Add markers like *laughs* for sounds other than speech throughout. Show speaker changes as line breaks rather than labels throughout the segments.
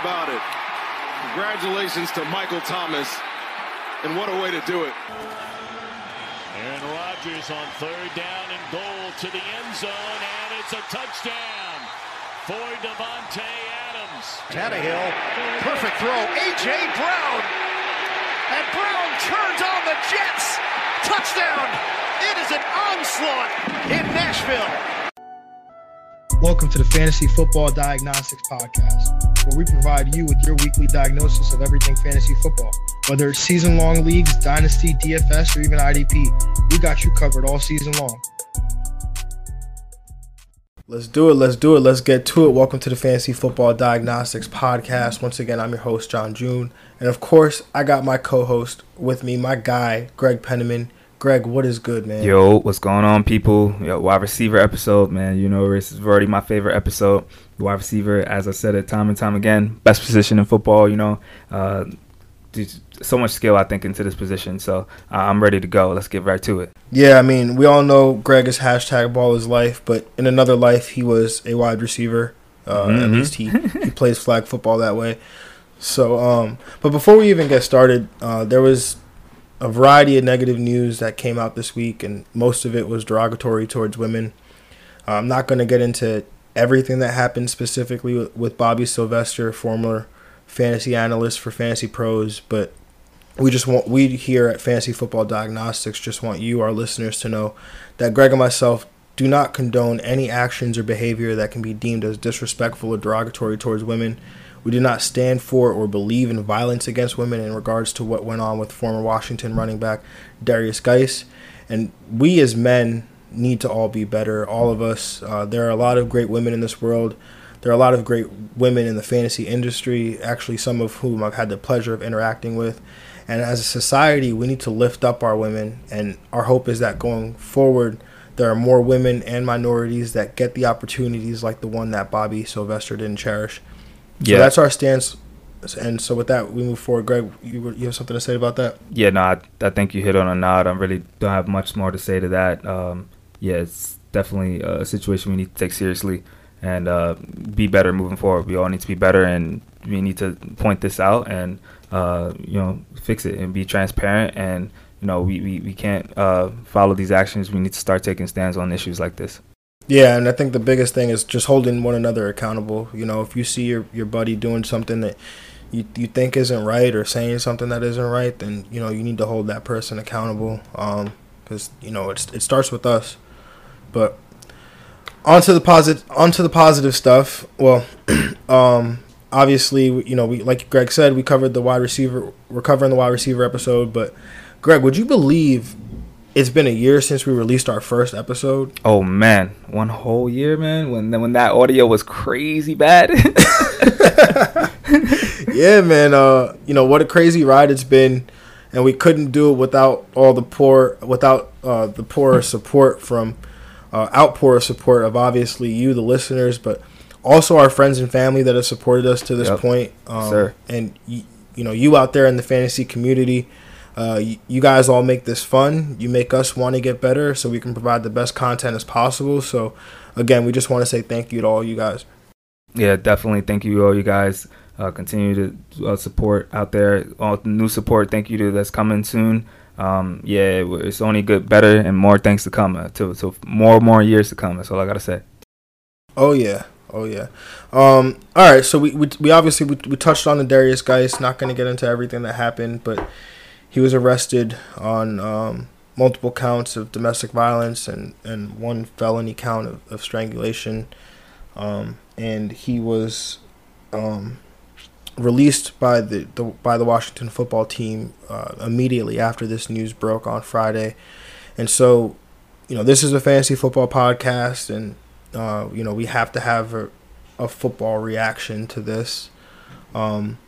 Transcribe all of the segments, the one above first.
about it? Congratulations to Michael Thomas. And what a way to do it.
Aaron Rodgers on third down and goal to the end zone, and it's a touchdown for Davante Adams.
Tannehill, perfect throw. A.J. Brown. And Brown turns on the Jets. Touchdown. It is an onslaught in Nashville.
Welcome to the Fantasy Football Diagnostics Podcast, where we provide you with your weekly diagnosis of everything fantasy football. Whether it's season long leagues, dynasty, DFS, or even IDP, we got you covered all season long. Let's do it. Let's do it. Let's get to it. Welcome to the Fantasy Football Diagnostics Podcast. Once again, I'm your host, John June. And of course, I got my co host with me, my guy, Greg Penniman. Greg, what is good, man?
Yo, what's going on, people? Yo, wide receiver episode, man. You know, this is already my favorite episode. Wide receiver, as I said it time and time again, best position in football. You know, uh, so much skill I think into this position. So uh, I'm ready to go. Let's get right to it.
Yeah, I mean, we all know Greg is hashtag ball is life, but in another life, he was a wide receiver. Uh, At
Mhm.
least he, *laughs* he plays flag football that way. So, um, but before we even get started, uh, there was a variety of negative news that came out this week, and most of it was derogatory towards women. Uh, I'm not going to get into everything that happened specifically with, with Bobby Sylvester, former fantasy analyst for Fantasy Pros, but we just want we here at Fantasy Football Diagnostics just want you, our listeners, to know that Greg and myself do not condone any actions or behavior that can be deemed as disrespectful or derogatory towards women. We do not stand for or believe in violence against women in regards to what went on with former Washington running back Derrius Guice. And we as men need to all be better. All of us. Uh, there are a lot of great women in this world. There are a lot of great women in the fantasy industry, actually, some of whom I've had the pleasure of interacting with. And as a society, we need to lift up our women. And our hope is that going forward, there are more women and minorities that get the opportunities like the one that Bobby Sylvester didn't cherish. So
Yeah.
that's our stance. And so with that, we move forward. Greg, you, you have something to say about that?
Yeah, no, I, I think you hit on a nod. I really don't have much more to say to that. Um, yeah, it's definitely a situation we need to take seriously and uh, be better moving forward. We all need to be better, and we need to point this out and uh, you know fix it and be transparent. And you know we we, we can't uh, follow these actions. We need to start taking stands on issues like this.
Yeah, and I think the biggest thing is just holding one another accountable. You know, if you see your, your buddy doing something that you, you think isn't right or saying something that isn't right, then you know you need to hold that person accountable. Um, because you know it's it starts with us. But onto the positive onto the positive stuff. Well, *clears throat* um, obviously you know we like Greg said we covered the wide receiver. We're covering the wide receiver episode, but Greg, would you believe it's been a year since we released our first episode?
Oh man, one whole year, man. When when that audio was crazy bad. *laughs*
yeah, man. Uh, you know what a crazy ride it's been, and we couldn't do it without all the poor, without uh, the poor *laughs* support from, uh, outpour of support of obviously you, the listeners, but also our friends and family that have supported us to this
Yep.
point. Um,
Sir.
And you, you know you out there in the fantasy community. Uh, you, you guys all make this fun. You make us want to get better, so we can provide the best content as possible. So, again, we just want to say thank you to all you guys.
yeah, definitely. Thank you, all you guys. Uh, continue to uh, support out there. All the new support. Thank you to that's coming soon. Um, yeah, it's only good, better, and more things to come. Uh, to so more more years to come. That's all I gotta say.
Oh yeah, oh yeah. Um, all right, so we we, we obviously we, we touched on the Derrius Guice. Not going to get into everything that happened, but he was arrested on um, multiple counts of domestic violence and and one felony count of, of strangulation. Um, and he was um, released by the, the by the Washington football team uh, immediately after this news broke on Friday, and so you know this is a fantasy football podcast, and uh, you know we have to have a, a football reaction to this. Um,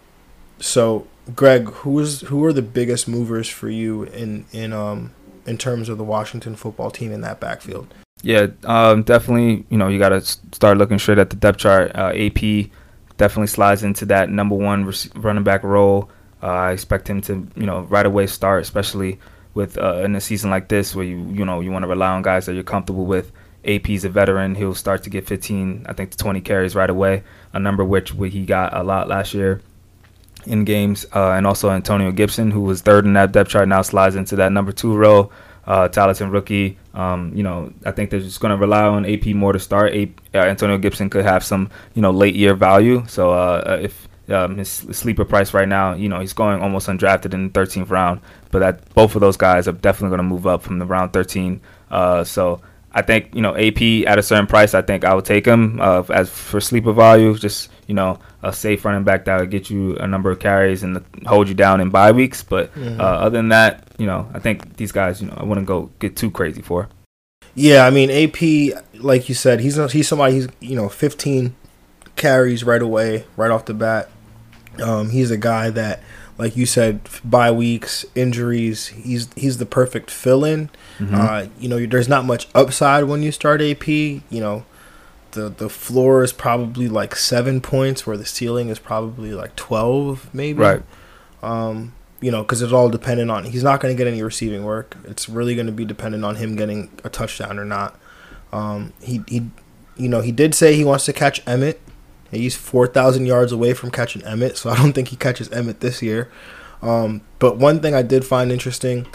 so Greg, who is who are the biggest movers for you in in um in terms of the Washington football team in that backfield?
Yeah, um, definitely. You know, you got to start looking straight at the depth chart. Uh, AP definitely slides into that number one running back role. Uh, I expect him to, you know, right away start, especially with uh, in a season like this where you, you know, you want to rely on guys that you're comfortable with. AP's a veteran; he'll start to get 15, I think, to 20 carries right away. A number which he got a lot last year in games, uh, and also Antonio Gibson, who was third in that depth chart, now slides into that number two role uh, talented rookie. Um, you know, I think they're just going to rely on AP more to start. A- uh, Antonio Gibson could have some, you know, late year value. So uh, uh if um, his sleeper price right now, you know, he's going almost undrafted in the 13th round. But that both of those guys are definitely going to move up from the round 13. Uh, so I think you know AP at a certain price. I think I would take him uh, as for sleeper value. Just you know a safe running back that would get you a number of carries and hold you down in bye weeks. But mm-hmm. uh, other than that, you know I think these guys. You know I wouldn't go get too crazy for.
Yeah, I mean AP, like you said, he's he's somebody. He's you know 15 carries right away, right off the bat. Um, he's a guy that like you said, bye weeks, injuries. He's he's the perfect fill in. Mm-hmm. Uh, you know, there's not much upside when you start AP. You know, the the floor is probably like seven points, where the ceiling is probably like twelve, maybe.
Right.
Um, you know, because it's all dependent on. He's not going to get any receiving work. It's really going to be dependent on him getting a touchdown or not. Um, he he, you know, he did say he wants to catch Emmett. He's 4,000 yards away from catching Emmett, so I don't think he catches Emmett this year. Um, but one thing I did find interesting,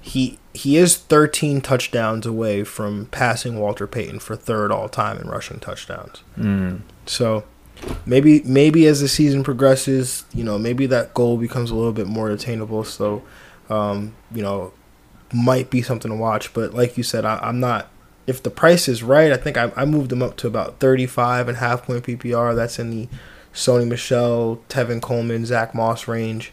he he is 13 touchdowns away from passing Walter Payton for third all time in rushing touchdowns.
Mm.
So maybe maybe as the season progresses, you know, maybe that goal becomes a little bit more attainable. So, um, you know, might be something to watch. But like you said, I, I'm not if the price is right, I think I, I moved them up to about 35 and half point PPR. That's in the Sony Michel, Tevin Coleman, Zach Moss range.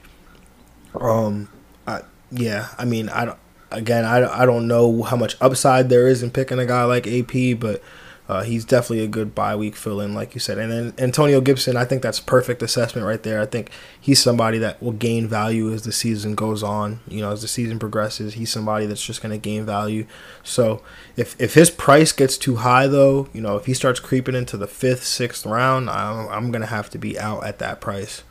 Um, I, yeah, I mean, I don't, again, I, I don't know how much upside there is in picking a guy like AP, but uh, he's definitely a good bye week fill in, like you said. And then Antonio Gibson, I think that's perfect assessment right there. I think he's somebody that will gain value as the season goes on. You know, as the season progresses, he's somebody that's just going to gain value. So if if his price gets too high, though, you know, if he starts creeping into the fifth, sixth round, I'm, I'm going to have to be out at that price.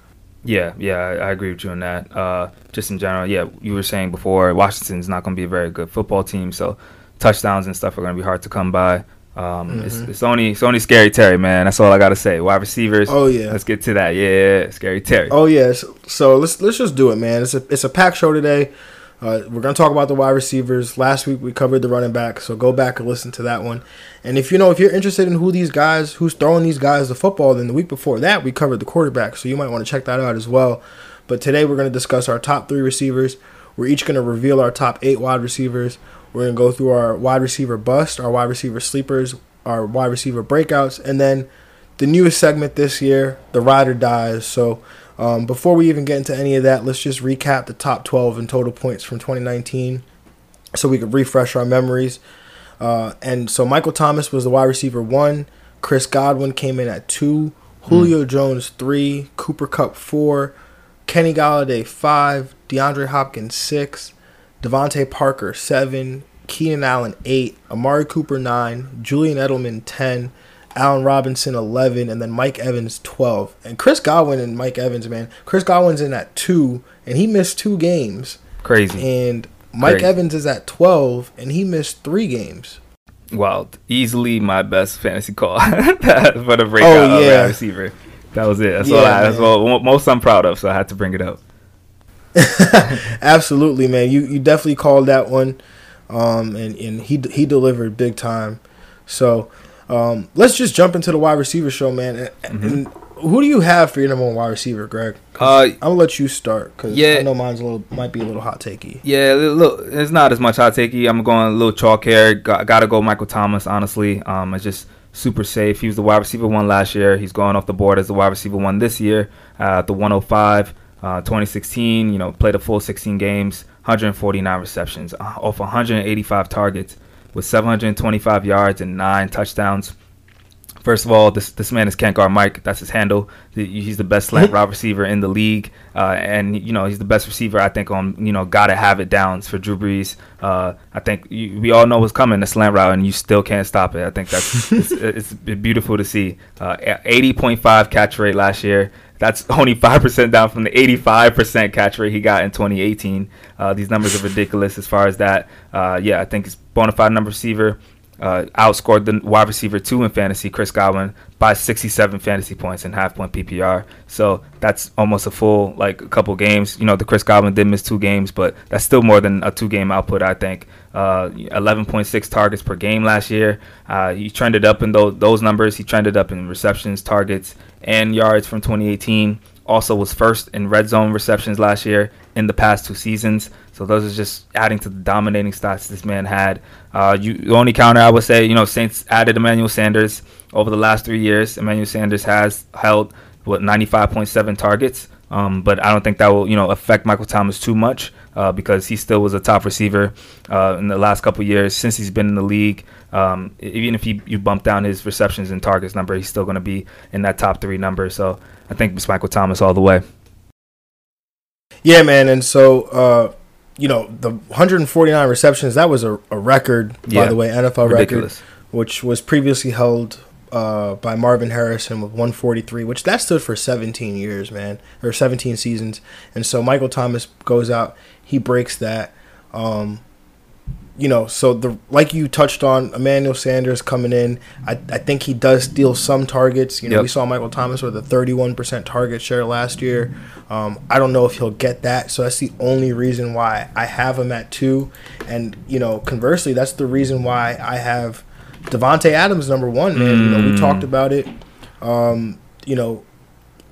Yeah, yeah, I, I, agree with you on that. Uh, just in general, yeah, you were saying before, Washington's not going to be a very good football team, so touchdowns and stuff are going to be hard to come by. Um, mm-hmm. it's, it's only it's only scary Terry, man. That's all I gotta say. Wide receivers.
Oh yeah.
Let's get to that. Yeah, scary Terry.
Oh yeah. So, so let's let's just do it, man. It's a it's a packed show today. Uh, we're gonna talk about the wide receivers. Last week we covered the running back, so go back and listen to that one. And if you know if you're interested in who these guys, who's throwing these guys the football, then the week before that we covered the quarterback, so you might want to check that out as well. But today we're gonna discuss our top three receivers. We're each gonna reveal our top eight wide receivers. We're gonna go through our wide receiver bust, our wide receiver sleepers, our wide receiver breakouts, and then the newest segment this year, the rider dies. So um, before we even get into any of that, let's just recap the top 12 in total points from 2019, so we could refresh our memories. Uh, and so Michael Thomas was the wide receiver one. Chris Godwin came in at two. Julio mm. Jones three. Cooper Kupp four. Kenny Golladay five. DeAndre Hopkins six. DeVante Parker seven. Keenan Allen 8, Amari Cooper 9, Julian Edelman 10, Allen Robinson 11, and then Mike Evans 12. And Chris Godwin and Mike Evans, man. Chris Godwin's in at 2, and he missed two games.
Crazy.
And Mike Crazy. Evans is at 12, and he missed three games.
Well, easily my best fantasy call *laughs* for the breakout oh, yeah. receiver. That was it. That's yeah, all. I, that's all. Most I'm proud of. So I had to bring it up. *laughs*
Absolutely, man. You you definitely called that one um, and and he he delivered big time. So um, let's just jump into the wide receiver show, man. And, mm-hmm. who do you have for your number one wide receiver, Greg? Uh, I'm gonna let you start because yeah, I know mine's a little might be a little hot takey.
Yeah, look, it's not as much hot takey. I'm going a little chalk here. Got, gotta go Michael Thomas. Honestly, um, it's just super safe. He was the wide receiver one last year. He's going off the board as the wide receiver one this year uh, at the 105. Uh, 2016, you know, played a full 16 games, 149 receptions, uh, off 185 targets with 725 yards and nine touchdowns. First of all, this this man is Guard Mike. That's his handle. He's the best slant *laughs* route receiver in the league, uh, and you know he's the best receiver. I think on you know gotta have it downs for Drew Brees. Uh, I think you, we all know what's coming the slant route, and you still can't stop it. I think that's it's, *laughs* it's, beautiful to see. Uh, 80.5 catch rate last year. That's only 5% down from the 85% catch rate he got in 2018. Uh, these numbers are ridiculous as far as that. Uh, yeah, I think he's bona fide number receiver uh, outscored the wide receiver two in fantasy, Chris Godwin, by 67 fantasy points in half point PPR. So that's almost a full like a couple games. You know, the Chris Godwin did miss two games, but that's still more than a two game output. I think uh, 11.6 targets per game last year. Uh, he trended up in those those numbers. He trended up in receptions, targets, and yards from 2018. Also was first in red zone receptions last year in the past two seasons. So those are just adding to the dominating stats this man had. Uh, you, the only counter I would say, you know, Saints added Emmanuel Sanders over the last three years. Emmanuel Sanders has held what 95.7 targets, um, but I don't think that will you know affect Michael Thomas too much uh, because he still was a top receiver uh, in the last couple years since he's been in the league. Um, even if he, you bump down his receptions and targets number, he's still going to be in that top three number. So I think it's Michael Thomas all the way.
Yeah, man, and so uh, you know, the 149 receptions, that was a, a record, yeah. by the way, NFL Ridiculous. record, which was previously held uh, by Marvin Harrison with 143, which that stood for 17 years, man, or 17 seasons. And so Michael Thomas goes out, he breaks that. Um, you know, so the like you touched on, Emmanuel Sanders coming in, I, I think he does steal some targets. You know, yep. we saw Michael Thomas with a 31% target share last year. Um, I don't know if he'll get that, so that's the only reason why I have him at two. And you know, conversely, that's the reason why I have Davante Adams number one. Man, mm. you know, we talked about it. Um, you know,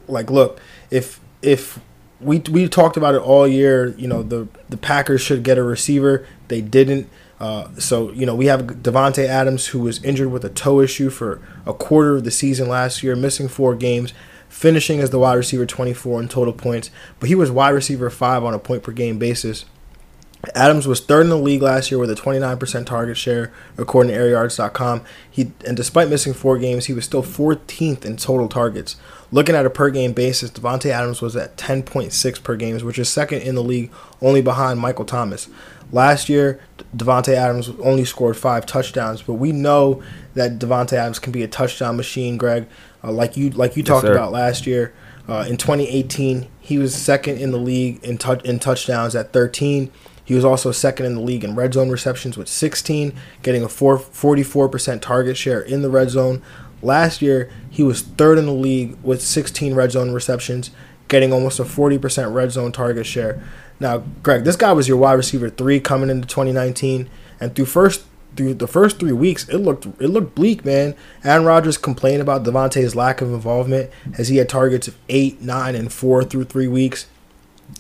like look, if if we we talked about it all year. You know, the the Packers should get a receiver. They didn't. Uh, so you know we have Davante Adams who was injured with a toe issue for a quarter of the season last year, missing four games, finishing as the wide receiver 24 in total points, but he was wide receiver five on a point per game basis. Adams was third in the league last year with a 29% target share, according to AirYards.com. He and despite missing four games, he was still 14th in total targets. Looking at a per game basis, Davante Adams was at 10.6 per game, which is second in the league, only behind Michael Thomas. Last year, Davante Adams only scored five touchdowns, but we know that Davante Adams can be a touchdown machine. Greg, uh, like you like you yes, talked sir. about last year, uh, in 2018, he was second in the league in touch in touchdowns at 13. He was also second in the league in red zone receptions with 16, getting a 4, 44% target share in the red zone. Last year, he was third in the league with 16 red zone receptions, getting almost a 40% red zone target share. Now, Greg, this guy was your wide receiver three coming into 2019, and through first through the first three weeks, it looked it looked bleak, man. Aaron Rodgers complained about Davante's lack of involvement as he had targets of eight, nine, and four through three weeks.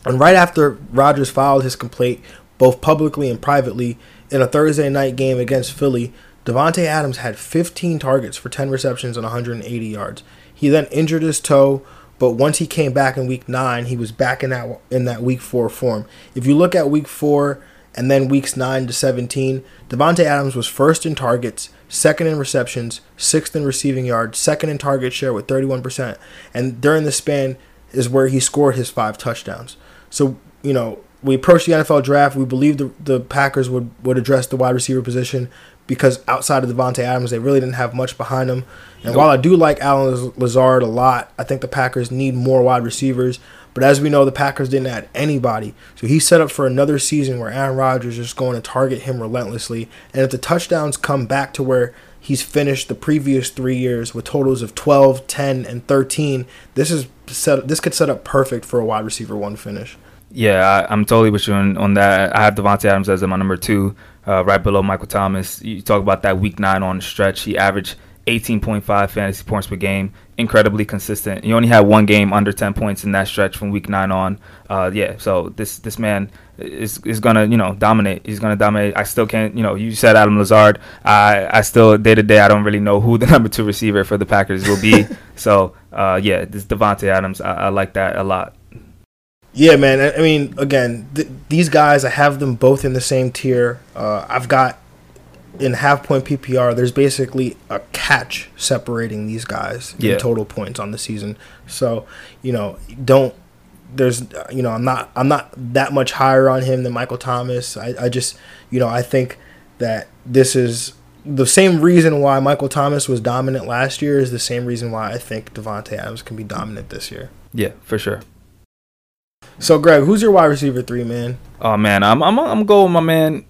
And right after Rodgers filed his complaint, both publicly and privately, in a Thursday night game against Philly, Davante Adams had 15 targets for 10 receptions and 180 yards. He then injured his toe, but once he came back in week 9, he was back in that in that week 4 form. If you look at week 4 and then weeks 9 to 17, Davante Adams was first in targets, second in receptions, sixth in receiving yards, second in target share with 31%, and during the span is where he scored his five touchdowns. So, you know, we approached the NFL draft. We believed the, the Packers would, would address the wide receiver position because outside of Davante Adams, they really didn't have much behind them. And nope. while I do like Allen Lazard a lot, I think the Packers need more wide receivers. But as we know, the Packers didn't add anybody. So he's set up for another season where Aaron Rodgers is just going to target him relentlessly. And if the touchdowns come back to where he's finished the previous three years with totals of 12, 10, and 13, this is set, this could set up perfect for a wide receiver one finish.
Yeah, I, am totally with you on, on, that. I have Davante Adams as my number two, uh, right below Michael Thomas. You talk about that week nine on the stretch. He averaged 18.5 fantasy points per game, incredibly consistent. He only had one game under 10 points in that stretch from week nine on. Uh, yeah, so this this man is is gonna you know dominate. He's gonna dominate. I still can't you know you said Adam Lazard. I I still day to day I don't really know who the *laughs* number two receiver for the Packers will be. *laughs* so uh, yeah, this Davante Adams I, I like that a lot.
Yeah, man. I- I mean, again, th- these guys, I have them both in the same tier. Uh, I've got in half point PPR. There's basically a catch separating these guys
Yeah.
in total points on the season. So you know, don't. There's, you know, I'm not, I'm not that much higher on him than Michael Thomas. I, I just, you know, I think that this is the same reason why Michael Thomas was dominant last year is the same reason why I think Davante Adams can be dominant this year.
Yeah, for sure.
So, Greg, who's your wide receiver three, man?
Oh man, I'm I'm I'm going with my man.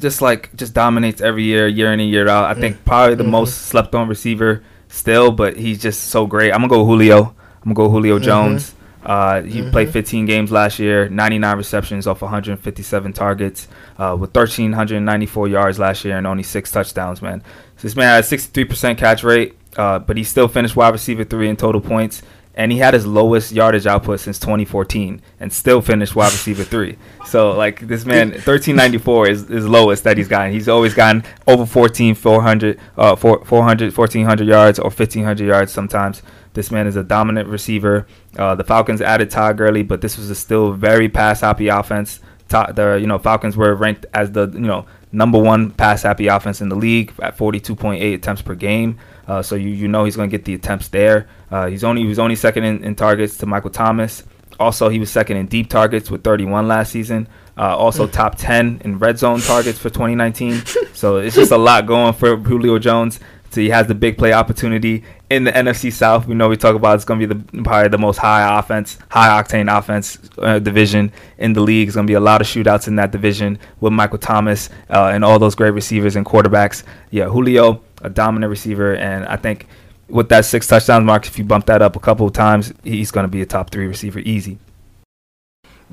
Just like just dominates every year, year in and year out. I think probably the most slept on receiver still, but he's just so great. I'm gonna go Julio. I'm gonna go Julio Jones. Uh, he played 15 games last year, 99 receptions off 157 targets, uh, with 1,394 yards last year and only six touchdowns. Man, so this man had a 63% catch rate, uh, but he still finished wide receiver three in total points and he had his lowest yardage output since 2014 and still finished wide receiver three. So like this man 1394 is is lowest that he's gotten. He's always gotten over 14 400 uh 400 1400 yards or 1500 yards sometimes. This man is a dominant receiver. Uh, the Falcons added Todd Gurley, but this was a still very pass happy offense. Ta- the you know Falcons were ranked as the you know number one pass happy offense in the league at 42.8 attempts per game. Uh, so you you know he's going to get the attempts there. Uh, he's only he was only second in, in targets to Michael Thomas. Also, he was second in deep targets with 31 last season. Uh, also, top 10 in red zone targets for 2019. *laughs* so it's just a lot going for Julio Jones. So he has the big play opportunity in the NFC South. We know we talk about it's going to be the probably the most high offense, high octane offense uh, division in the league. It's going to be a lot of shootouts in that division with Michael Thomas uh, and all those great receivers and quarterbacks. Yeah, Julio, a dominant receiver, and I think with that six touchdowns mark, if you bump that up a couple of times, he's going to be a top three receiver easy.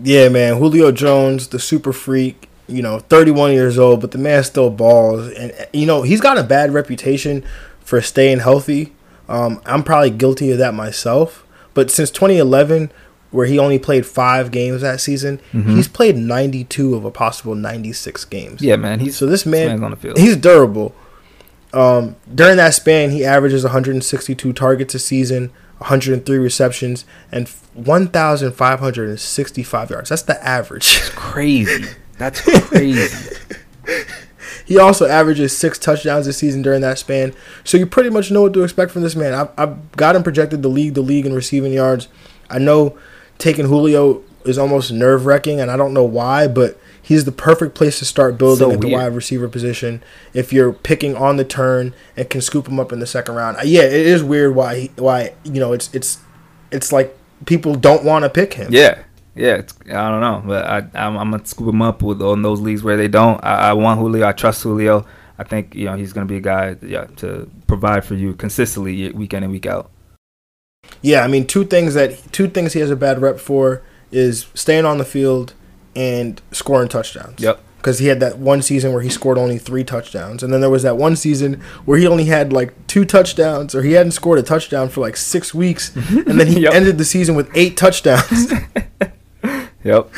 Yeah, man. Julio Jones, the super freak, you know, 31 years old, but the man still balls. And, you know, he's got a bad reputation for staying healthy. Um, I'm probably guilty of that myself. But since 2011, where he only played five games that season, he's played 92 of a possible 96 games.
Yeah, man. He's
So this
man's
man,
on the field.
he's durable. Um, during that span, he averages 162 targets a season, 103 receptions, and 1,565 yards. That's the average.
It's crazy. That's *laughs* crazy.
He also averages six touchdowns a season during that span. So you pretty much know what to expect from this man. I've, I've got him projected to lead the league in receiving yards. I know taking Julio is almost nerve wracking, and I don't know why, but he's the perfect place to start building
So
at the
weird.
wide receiver position if you're picking on the turn and can scoop him up in the second round. Uh, Yeah, it is weird why he, why you know it's it's it's like people don't want to pick him.
Yeah, yeah. It's, I don't know, but I I'm, I'm gonna scoop him up with on those leagues where they don't. I, I want Julio. I trust Julio. I think you know he's gonna be a guy, yeah, to provide for you consistently week in and week out.
Yeah, I mean two things that two things he has a bad rep for is staying on the field and scoring touchdowns.
Yep.
Because he had that one season where he scored only three touchdowns, and then there was that one season where he only had like two touchdowns, or he hadn't scored a touchdown for like six weeks, *laughs* and then he
Yep.
ended the season with eight touchdowns. *laughs*
Yep.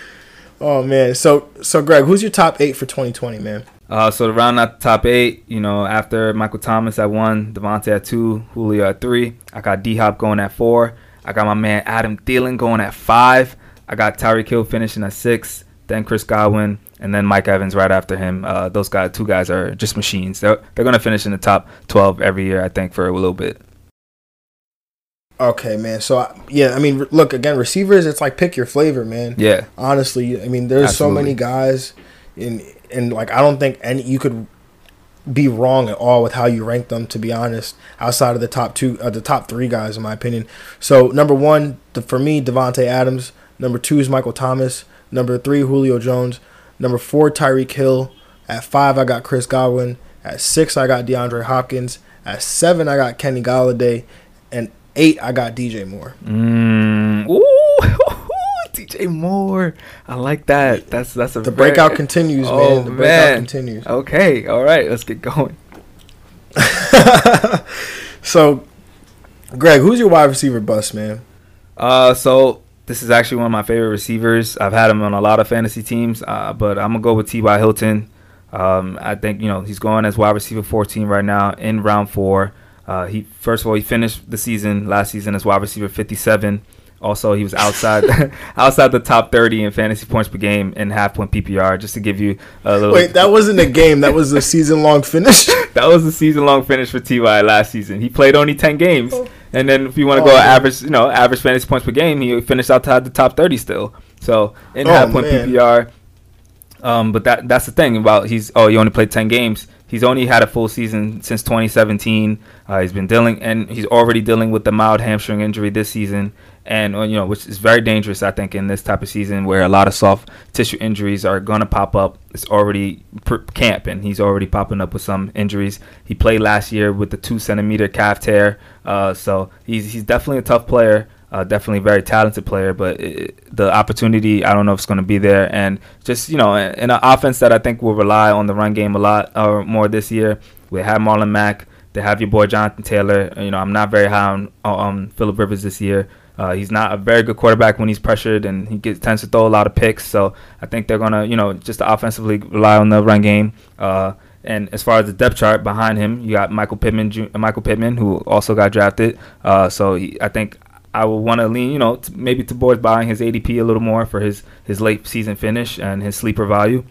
*laughs*
oh man, so so Greg, who's your top eight for 2020, man?
Uh, so to round out the top eight, you know, after Michael Thomas at one, Davante at two, Julio at three, I got D Hop going at four. I got my man Adam Thielen going at five. I got Tyreek Hill finishing at six. Then Chris Godwin, and then Mike Evans right after him. Uh, those guys, two guys are just machines. They're they're gonna finish in the top twelve every year, I think, for a little bit.
Okay, man. So I- yeah, I mean, look again, receivers. It's like pick your flavor, man.
Yeah,
honestly i mean there's so many guys and and like i don't think any you could be wrong at all with how you rank them to be honest outside of the top two uh, the top three guys in my opinion. So number one the, for me davante adams. Number two is michael thomas. Number three julio jones. Number four tyreek hill. At five i got chris godwin. At six i got deandre hopkins. At seven i got kenny golladay and eight i got dj moore
Mm, ooh, *laughs* DJ Moore. I like that. That's that's a
the
very-
breakout continues
Oh,
man the breakout
man.
continues
Okay, all right, let's get going. *laughs*
so, Greg, who's your wide receiver bust, man?
Uh, so this is actually one of my favorite receivers. I've had him on a lot of fantasy teams, uh, but I'm gonna go with T.Y. Hilton. Um, I think you know he's going as wide receiver 14 right now in round four. Uh, he first of all he finished the season last season as wide receiver 57. Also, he was outside *laughs* *laughs* outside the top 30 in fantasy points per game in half point PPR. Just to give you a little.
Wait, that wasn't a game. That was a season long finish. *laughs*
that was a season long finish for Ty last season. He played only 10 games, and then if you want to
Oh,
go
man.
average, you know, average fantasy points per game, he finished outside the top 30 still. So in
Oh,
half point
man.
PPR. Um, but that that's the thing about he's oh he only played 10 games. He's only had a full season since 2017. Uh, he's been dealing and he's already dealing with the mild hamstring injury this season, and uh, you know which is very dangerous I think in this type of season where a lot of soft tissue injuries are gonna pop up. It's already camp and he's already popping up with some injuries. He played last year with the two centimeter calf tear, uh, so he's he's definitely a tough player. Uh, definitely very talented player, but it, the opportunity, I don't know if it's going to be there. And just, you know, in an offense that I think will rely on the run game a lot or more this year, we have Marlon Mack. They have your boy Jonathan Taylor. You know, I'm not very high on, on Philip Rivers this year. Uh, he's not a very good quarterback when he's pressured, and he gets, tends to throw a lot of picks. So I think they're gonna, you know, just offensively rely on the run game. Uh, and as far as the depth chart behind him, you got Michael Pittman, Michael Pittman, who also got drafted. Uh, so he, I think I would want to lean, you know, t- maybe towards buying his ADP a little more for his his late season finish and his sleeper value.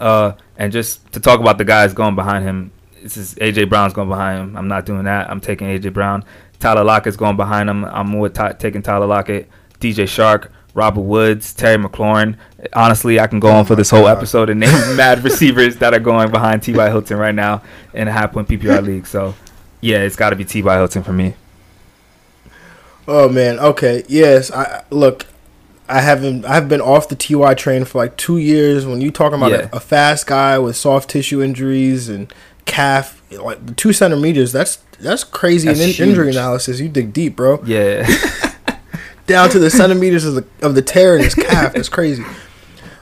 Uh, and just to talk about the guys going behind him, this is AJ Brown's going behind him. I'm not doing that. I'm taking AJ Brown. Tyler Lockett's going behind him. I'm with Ty- taking Tyler Lockett, DJ Chark, Robert Woods, Terry McLaurin. Honestly, I can go on for this whole episode and name *laughs* mad receivers that are going behind T.Y. Hilton right now in a half point PPR league. So, yeah, it's got to be T.Y. Hilton for me.
Oh man, okay, yes. I look, I haven't. I've been off the Ty train for like two years. When you talking about
Yeah.
a, a fast guy with soft tissue injuries and calf, like the two centimeters, that's that's crazy
That's
in in- injury analysis. You dig deep, bro.
Yeah. *laughs*
Down to the centimeters of the of the tear in his calf. That's crazy.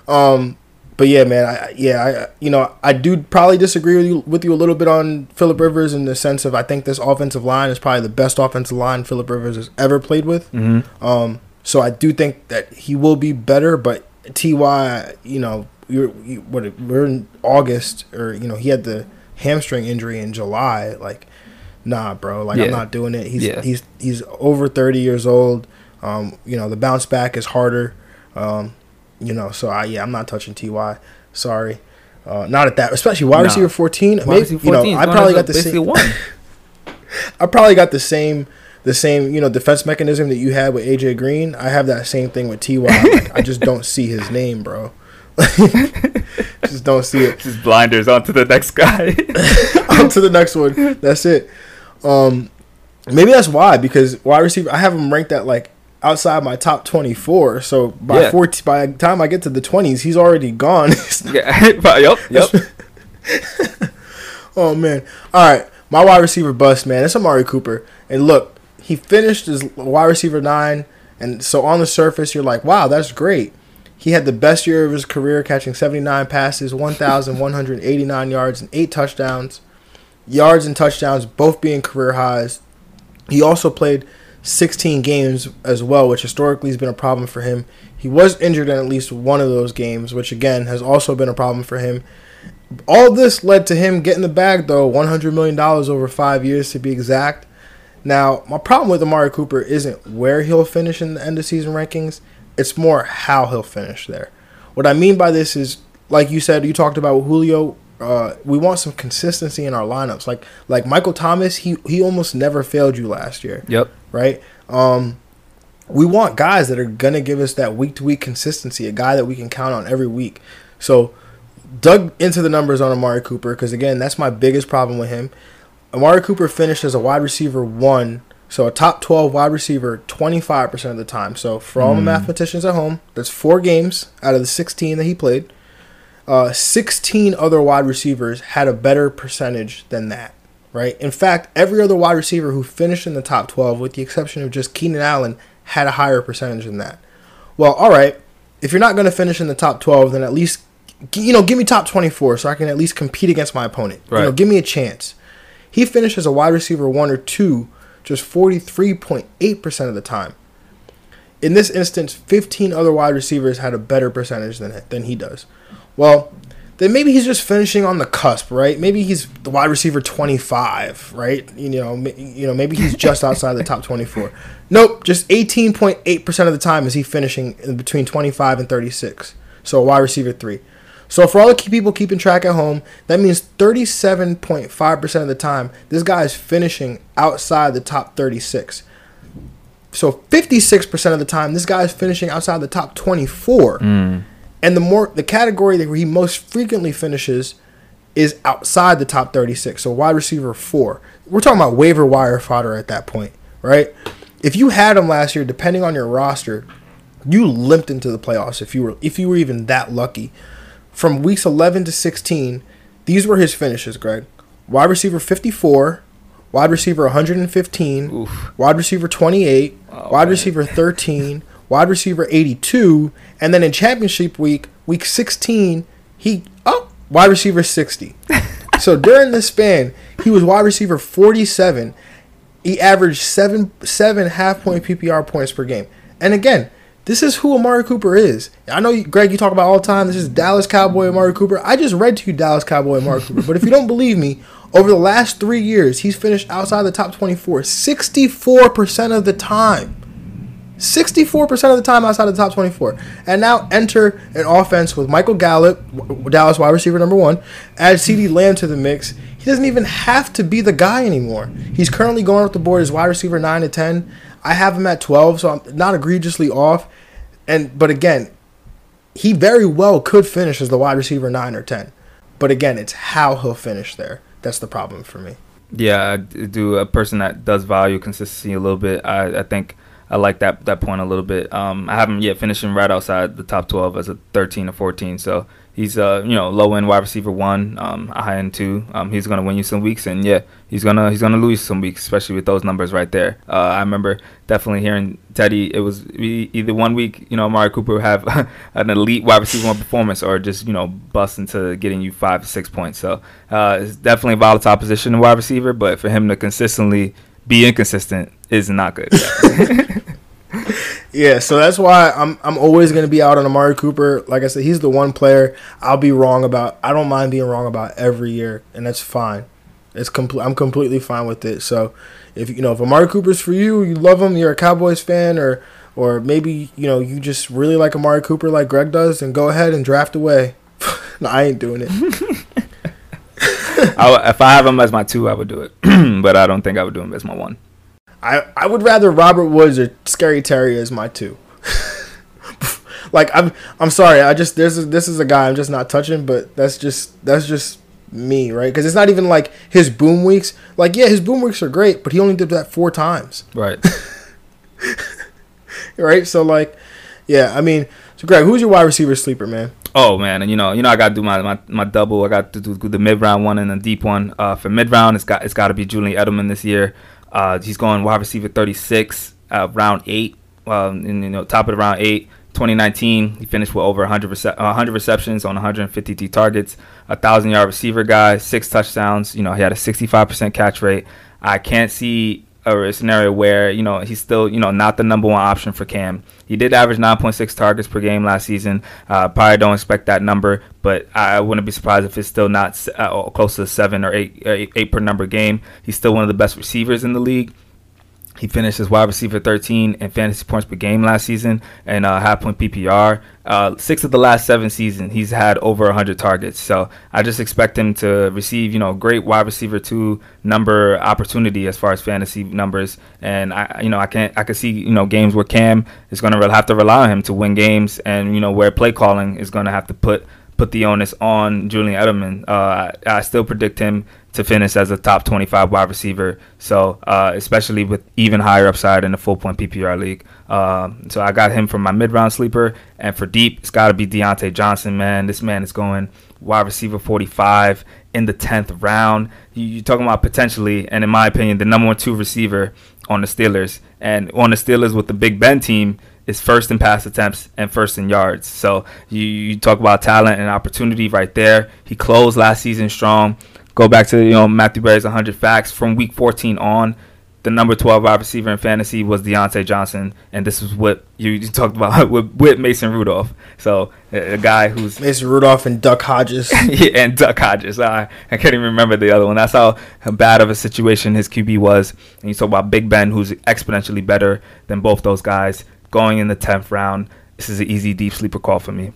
Um, but yeah, man, I, yeah, I, you know, I do probably disagree with you with you a little bit on Philip Rivers in the sense of I think this offensive line is probably the best offensive line Philip Rivers has ever played with.
hmm
Um, so I do think that he will be better, but Ty, you know, you're you, what we're in August, or you know, he had the hamstring injury in July. Like, nah, bro, like
Yeah.
I'm not doing it. He's
Yeah.
he's he's over 30 years old. Um, you know, the bounce back is harder. Um, you know, so I yeah, I'm not touching Ty. Sorry. Uh, not at that, especially wide
Nah.
receiver 14.
Wide
Maybe,
receiver
you know, I probably got the same.
one. *laughs*
I probably got the same the same you know defense mechanism that you had with AJ Green. I have that same thing with Ty. *laughs* Like, I just don't see his name, bro. *laughs* just don't see it.
Just blinders onto the next guy.
On to the next one. That's it. Um, maybe that's why because wide receiver. I have him ranked at like outside my top twenty four. So by
Yeah.
14, by the time I get to the twenties, he's already gone. *laughs*
Yeah. *laughs* yep. Yep. *laughs*
Oh man! All right, my wide receiver bust, man. It's Amari Cooper, and look, he finished as wide receiver nine, and so on the surface, you're like, wow, that's great. He had the best year of his career, catching 79 passes, 1,189 yards, and eight touchdowns. Yards and touchdowns both being career highs. He also played 16 games as well, which historically has been a problem for him. He was injured in at least one of those games, which again has also been a problem for him. All this led to him getting the bag, though, $100 million over five years to be exact. Now, my problem with Amari Cooper isn't where he'll finish in the end of season rankings, it's more how he'll finish there. What I mean by this is, like you said, you talked about Julio. Uh, we want some consistency in our lineups. Like like Michael Thomas, he he almost never failed you last year
Yep.
right? Um, we want guys that are gonna give us that week to week consistency, a guy that we can count on every week. So, dug into the numbers on Amari Cooper because again, that's my biggest problem with him. Amari Cooper finished as a wide receiver one, so a top twelve wide receiver twenty five percent of the time. So for all the mathematicians at home, that's four games out of the sixteen that he played. Uh, 16 other wide receivers had a better percentage than that, right? In fact, every other wide receiver who finished in the top 12, with the exception of just Keenan Allen, had a higher percentage than that. Well, all right, if you're not going to finish in the top 12, then at least, you know, give me top 24 so I can at least compete against my opponent. You know, give me a chance. He finished as a wide receiver one or two just 43.8% of the time. In this instance, 15 other wide receivers had a better percentage than than he does. Well, then maybe he's just finishing on the cusp, right? Maybe he's the wide receiver 25, right? You know, you know, maybe he's just outside the top *laughs* 24. Nope, just 18.8% of the time is he finishing in between 25 and 36. So a wide receiver 3. So for all the key people keeping track at home, that means 37.5% of the time this guy is finishing outside the top 36. So 56% of the time this guy is finishing outside the top 24.
Mm.
And the more the category that he most frequently finishes is outside the top 36. So wide receiver 4. We're talking about waiver wire fodder at that point, right? If you had him last year depending on your roster, you limped into the playoffs if you were if you were even that lucky from weeks 11 to 16, these were his finishes, Greg. Wide receiver 54, wide receiver 115,
Oof.
wide receiver 28,
Oh,
wide
man.
receiver 13, wide receiver 82, and then in championship week, week 16, he oh, wide receiver 60. *laughs* so during this span, he was wide receiver 47. He averaged seven seven half point PPR points per game. And again, this is who Amari Cooper is. I know, you, Greg, you talk about all the time. This is Dallas Cowboy Amari Cooper. I just read to you Dallas Cowboy Amari *laughs* Cooper. But if you don't believe me, over the last three years, he's finished outside the top 24 64% of the time. 64% of the time outside of the top 24. And now enter an offense with Michael Gallup, Dallas wide receiver number one, add CeeDee Lamb to the mix. He doesn't even have to be the guy anymore. He's currently going up the board as wide receiver 9 to 10. I have him at 12, so I'm not egregiously off. And But again, he very well could finish as the wide receiver 9 or 10. But again, it's how he'll finish there. That's the problem for me.
Yeah, I do a person that does value consistency a little bit. I, I think I like that that point a little bit. Um, I haven't yet finishing right outside the top 12 as a 13 or 14. So he's uh you know low end wide receiver one, um, high end two. Um, he's gonna win you some weeks, and yeah, he's gonna he's gonna lose some weeks, especially with those numbers right there. Uh, I remember definitely hearing Teddy. It was either one week you know Amari Cooper have *laughs* an elite wide receiver one performance, or just you know bust into getting you five six points. So uh, it's definitely a volatile position in wide receiver, but for him to consistently be inconsistent is not good. *laughs* *laughs*
Yeah, so that's why I'm I'm always gonna be out on Amari Cooper. Like I said, he's the one player I'll be wrong about. I don't mind being wrong about every year, and that's fine. It's complete. I'm completely fine with it. So, if you know if Amari Cooper's for you, you love him, you're a Cowboys fan, or or maybe you know you just really like Amari Cooper like Greg does, then go ahead and draft away. *laughs* no, I ain't doing it.
I, if I have him as my two, I would do it, *clears throat* but I don't think I would do him as my one.
I I would rather Robert Woods or Scary Terry as my two. *laughs* like I'm I'm sorry, I just there's a, this is a guy I'm just not touching, but that's just that's just me, right? Because it's not even like his boom weeks. Like yeah, his boom weeks are great, but he only did that four times,
Right. *laughs*
right? So like, yeah, I mean, so Greg, who's your wide receiver sleeper, man?
Oh man, and you know, you know, I got to do my, my, my double. I got to do the mid round one and the deep one. Uh, for mid round, it's got it's got to be Julian Edelman this year. Uh, he's going wide receiver 36, uh, round eight. Um, in you know, top of the round eight. 2019, he finished with over 100, rece- 100 receptions on 153 targets, a thousand yard receiver guy, six touchdowns. You know, he had a 65% catch rate. I can't see a scenario where you know he's still you know not the number one option for Cam. He did average 9.6 targets per game last season. Uh, probably don't expect that number, but I wouldn't be surprised if it's still not uh, close to seven or eight, eight, eight per number game. He's still one of the best receivers in the league. He finished as wide receiver 13 in fantasy points per game last season and uh, half point PPR. Uh, six of the last seven seasons, he's had over 100 targets. So I just expect him to receive, you know, great wide receiver two number opportunity as far as fantasy numbers. And I, you know, I can't, I can see, you know, games where Cam is going to have to rely on him to win games, and you know, where play calling is going to have to put put the onus on Julian Edelman. Uh, I still predict him to finish as a top 25 wide receiver. So, uh, especially with even higher upside in the full point PPR league. Uh, so, I got him for my mid round sleeper. And for deep, it's got to be Diontae Johnson, man. This man is going wide receiver 45 in the 10th round. You, you're talking about potentially, and in my opinion, the number one two receiver on the Steelers. And on the Steelers with the Big Ben team, is first in pass attempts and first in yards. So you, you talk about talent and opportunity right there. He closed last season strong. go back to you know Matthew Berry's 100 facts from week 14 on. The number 12 wide receiver in fantasy was Diontae Johnson, and this is what you, you talked about *laughs* with, with Mason Rudolph. So a, a guy who's
Mason Rudolph and Duck Hodges. *laughs*
yeah, and Duck Hodges. I, I can't even remember the other one. That's how bad of a situation his QB was. And you talk about Big Ben, who's exponentially better than both those guys, going in the 10th round. This is an easy deep sleeper call for me.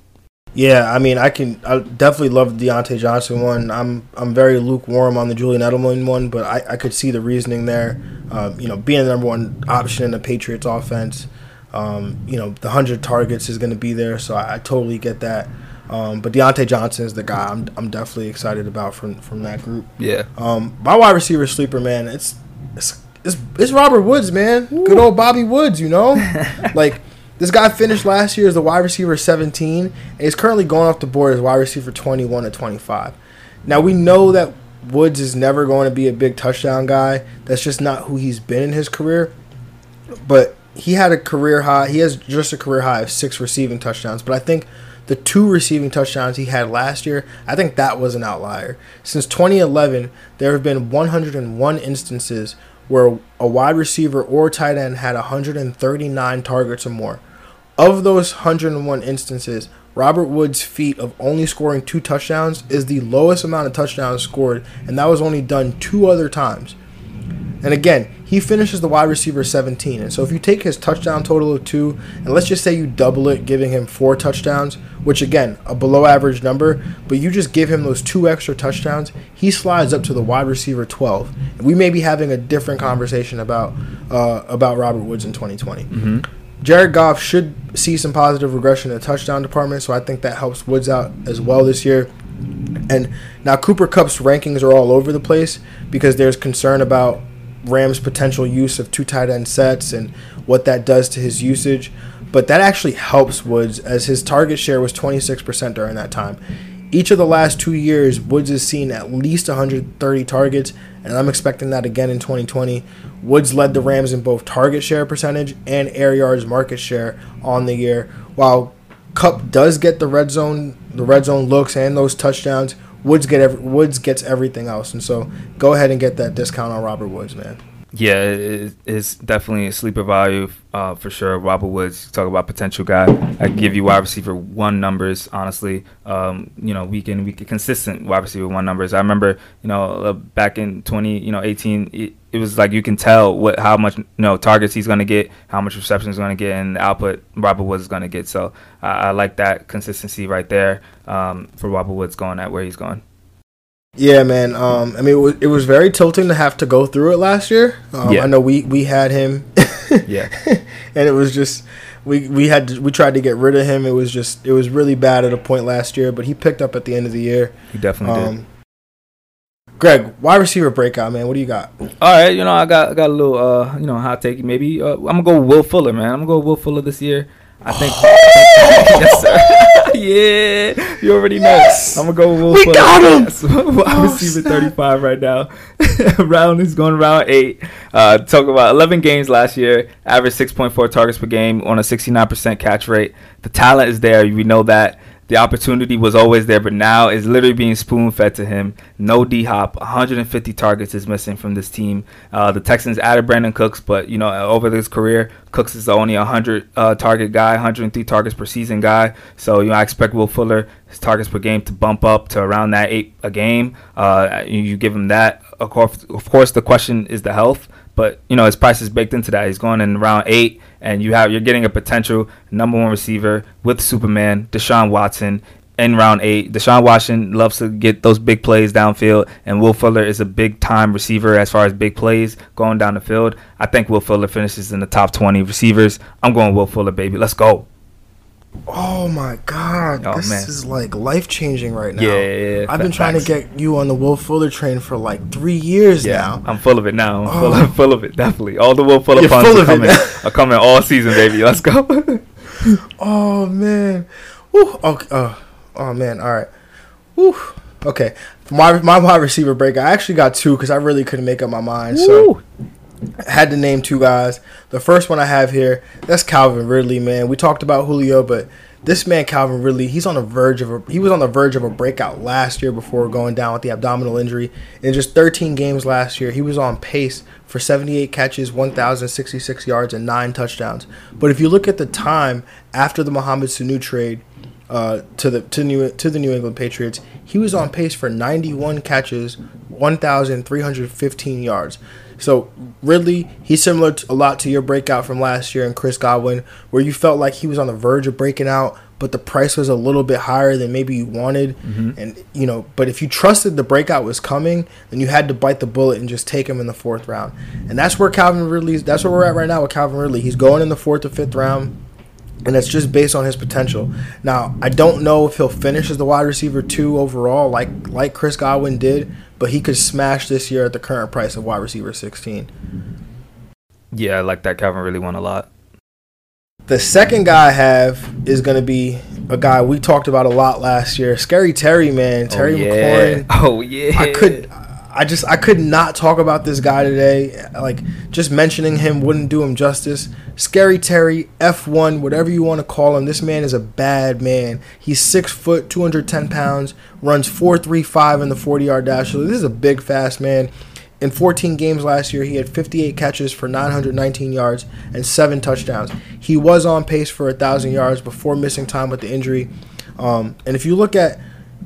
Yeah, I mean, I can. I definitely love the Diontae Johnson one. I'm I'm very lukewarm on the Julian Edelman one, but I, I could see the reasoning there. Um, you know, being the number one option in the Patriots offense, um, you know, the hundred targets is going to be there, so I, I totally get that. Um, but Diontae Johnson is the guy I'm, I'm definitely excited about from from that group.
Yeah.
Um, my wide receiver sleeper, man, it's it's it's, it's Robert Woods, man. Good old Bobby Woods, you know, *laughs* like. This guy finished last year as the wide receiver 17, and he's currently going off the board as wide receiver 21 to 25. Now we know that Woods is never going to be a big touchdown guy. That's just not who he's been in his career. But he had a career high. He has just a career high of six receiving touchdowns. But I think the two receiving touchdowns he had last year, I think that was an outlier. Since 2011, there have been 101 instances where a wide receiver or tight end had 139 targets or more. Of those 101 instances, Robert Woods' feat of only scoring two touchdowns is the lowest amount of touchdowns scored, and that was only done two other times. And again, he finishes the wide receiver 17. And so if you take his touchdown total of two, and let's just say you double it, giving him four touchdowns, which again, a below average number, but you just give him those two extra touchdowns, he slides up to the wide receiver 12. And we may be having a different conversation about uh, about Robert Woods in 2020. Jared Goff should see some positive regression in the touchdown department, so I think that helps Woods out as well this year. And now Cooper Kupp's rankings are all over the place because there's concern about Rams' potential use of two tight end sets and what that does to his usage. But that actually helps Woods as his target share was 26% during that time. Each of the last two years, Woods has seen at least 130 targets, and I'm expecting that again in 2020. Woods led the Rams in both target share percentage and air yards market share on the year. While Kupp does get the red zone, the red zone looks and those touchdowns, Woods get every, Woods gets everything else, and so go ahead and get that discount on Robert Woods, man.
Yeah, it, it's definitely a sleeper value uh, for sure. Robert Woods, talk about potential guy. I give you wide receiver one numbers, honestly. Um, you know, week in week consistent wide receiver one numbers. I remember, you know, uh, back in twenty, you know, eighteen, it, it was like you can tell what how much you know targets he's going to get, how much receptions he's going to get, and the output Robert Woods is going to get. So I, I like that consistency right there um, for Robert Woods going at where he's going.
Yeah, man. Um, I mean, it was, it was very tilting to have to go through it last year. Um,
Yeah.
I know we we had him, *laughs*
Yeah.
and it was just we we had to, we tried to get rid of him. It was just it was really bad at a point last year, but he picked up at the end of the year.
He definitely did.
Um, Greg, wide receiver breakout, man. What do you got?
All right, you know, I got I got a little uh, you know, hot take. Maybe uh, I'm gonna go Will Fuller, man. I'm gonna go Will Fuller this year. I think. *laughs* yes, sir. *laughs* yeah, you already know. I'm gonna go with Will
We got him!
Yes. *laughs*
Oh,
receiver 35 right now. *laughs* round is going round eight. Uh, talk about 11 games last year. Average 6.4 targets per game on a 69% catch rate. The talent is there. We know that. The opportunity was always there, but now is literally being spoon fed to him. No D Hop, 150 targets is missing from this team. Uh, the Texans added Brandin Cooks, but you know over his career, Cooks is the only 100 uh, target guy, 103 targets per season guy. So you know I expect Will Fuller his targets per game to bump up to around that eight a game. Uh, you, you give him that. Of course, of course, the question is the health. But you know his price is baked into that. He's going in round eight, and you have you're getting a potential number one receiver with Superman, Deshaun Watson, in round eight. Deshaun Watson loves to get those big plays downfield, and Will Fuller is a big time receiver as far as big plays going down the field. I think Will Fuller finishes in the top 20 receivers. I'm going Will Fuller, baby. Let's go.
Oh my god,
Oh,
this
man.
is like life changing right now.
Yeah, yeah, yeah.
I've been trying to get you on the Will Fuller train for like three years
Yeah,
now.
I'm full of it now. I'm full,
Oh.
of, *laughs* full of it, definitely. All the Will Fuller
You're
puns
full
are coming, are coming all season, baby. Let's go. *laughs*
Oh man. Woo. Okay. Oh, oh man. All right. Woo. Okay. My my wide receiver break, I actually got two because I really couldn't make up my mind. So
Woo.
Had to name two guys. The first one I have here, that's Calvin Ridley, man. We talked about Julio, but this man Calvin Ridley, he's on the verge of a he was on the verge of a breakout last year before going down with the abdominal injury. In just 13 games last year, he was on pace for 78 catches, 1,066 yards, and nine touchdowns. But if you look at the time after the Mohamed Sanu trade uh, to the to New to the New England Patriots, he was on pace for 91 catches, 1,315 yards. So Ridley, he's similar to, a lot to your breakout from last year and Chris Godwin, where you felt like he was on the verge of breaking out, but the price was a little bit higher than maybe you wanted.
Mm-hmm.
And you know, but if you trusted the breakout was coming, then you had to bite the bullet and just take him in the fourth round. And that's where Calvin Ridley. That's where we're at right now with Calvin Ridley. He's going in the fourth or fifth round and it's just based on his potential. Now, I don't know if he'll finish as the wide receiver two overall, like like Chris Godwin did, but he could smash this year at the current price of wide receiver sixteen.
Yeah, I like that. Calvin really won a lot.
The second guy I have is going to be a guy we talked about a lot last year, Scary Terry, man, oh, Terry
oh, yeah.
McLaurin. *laughs*
Oh yeah.
I could. I just I could not talk about this guy today. Like just mentioning him wouldn't do him justice. Scary Terry, F1, whatever you want to call him. This man is a bad man. He's six foot, 210 pounds, runs 4.35 in the 40 yard dash. So this is a big, fast man. In 14 games last year, he had 58 catches for 919 yards and seven touchdowns. He was on pace for a thousand yards before missing time with the injury. Um, and if you look at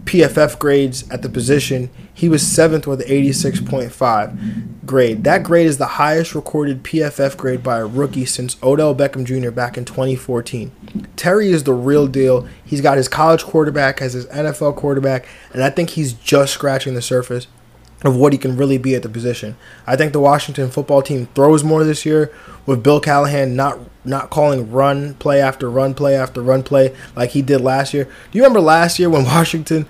PFF grades at the position, he was seventh with 86.5 grade. That grade is the highest recorded PFF grade by a rookie since Odell Beckham Jr. back in 2014. Terry is the real deal. He's got his college quarterback, has his NFL quarterback, and I think he's just scratching the surface of what he can really be at the position. I think the Washington football team throws more this year with Bill Callahan not not calling run play after run play after run play like he did last year. Do you remember last year when *laughs* Washington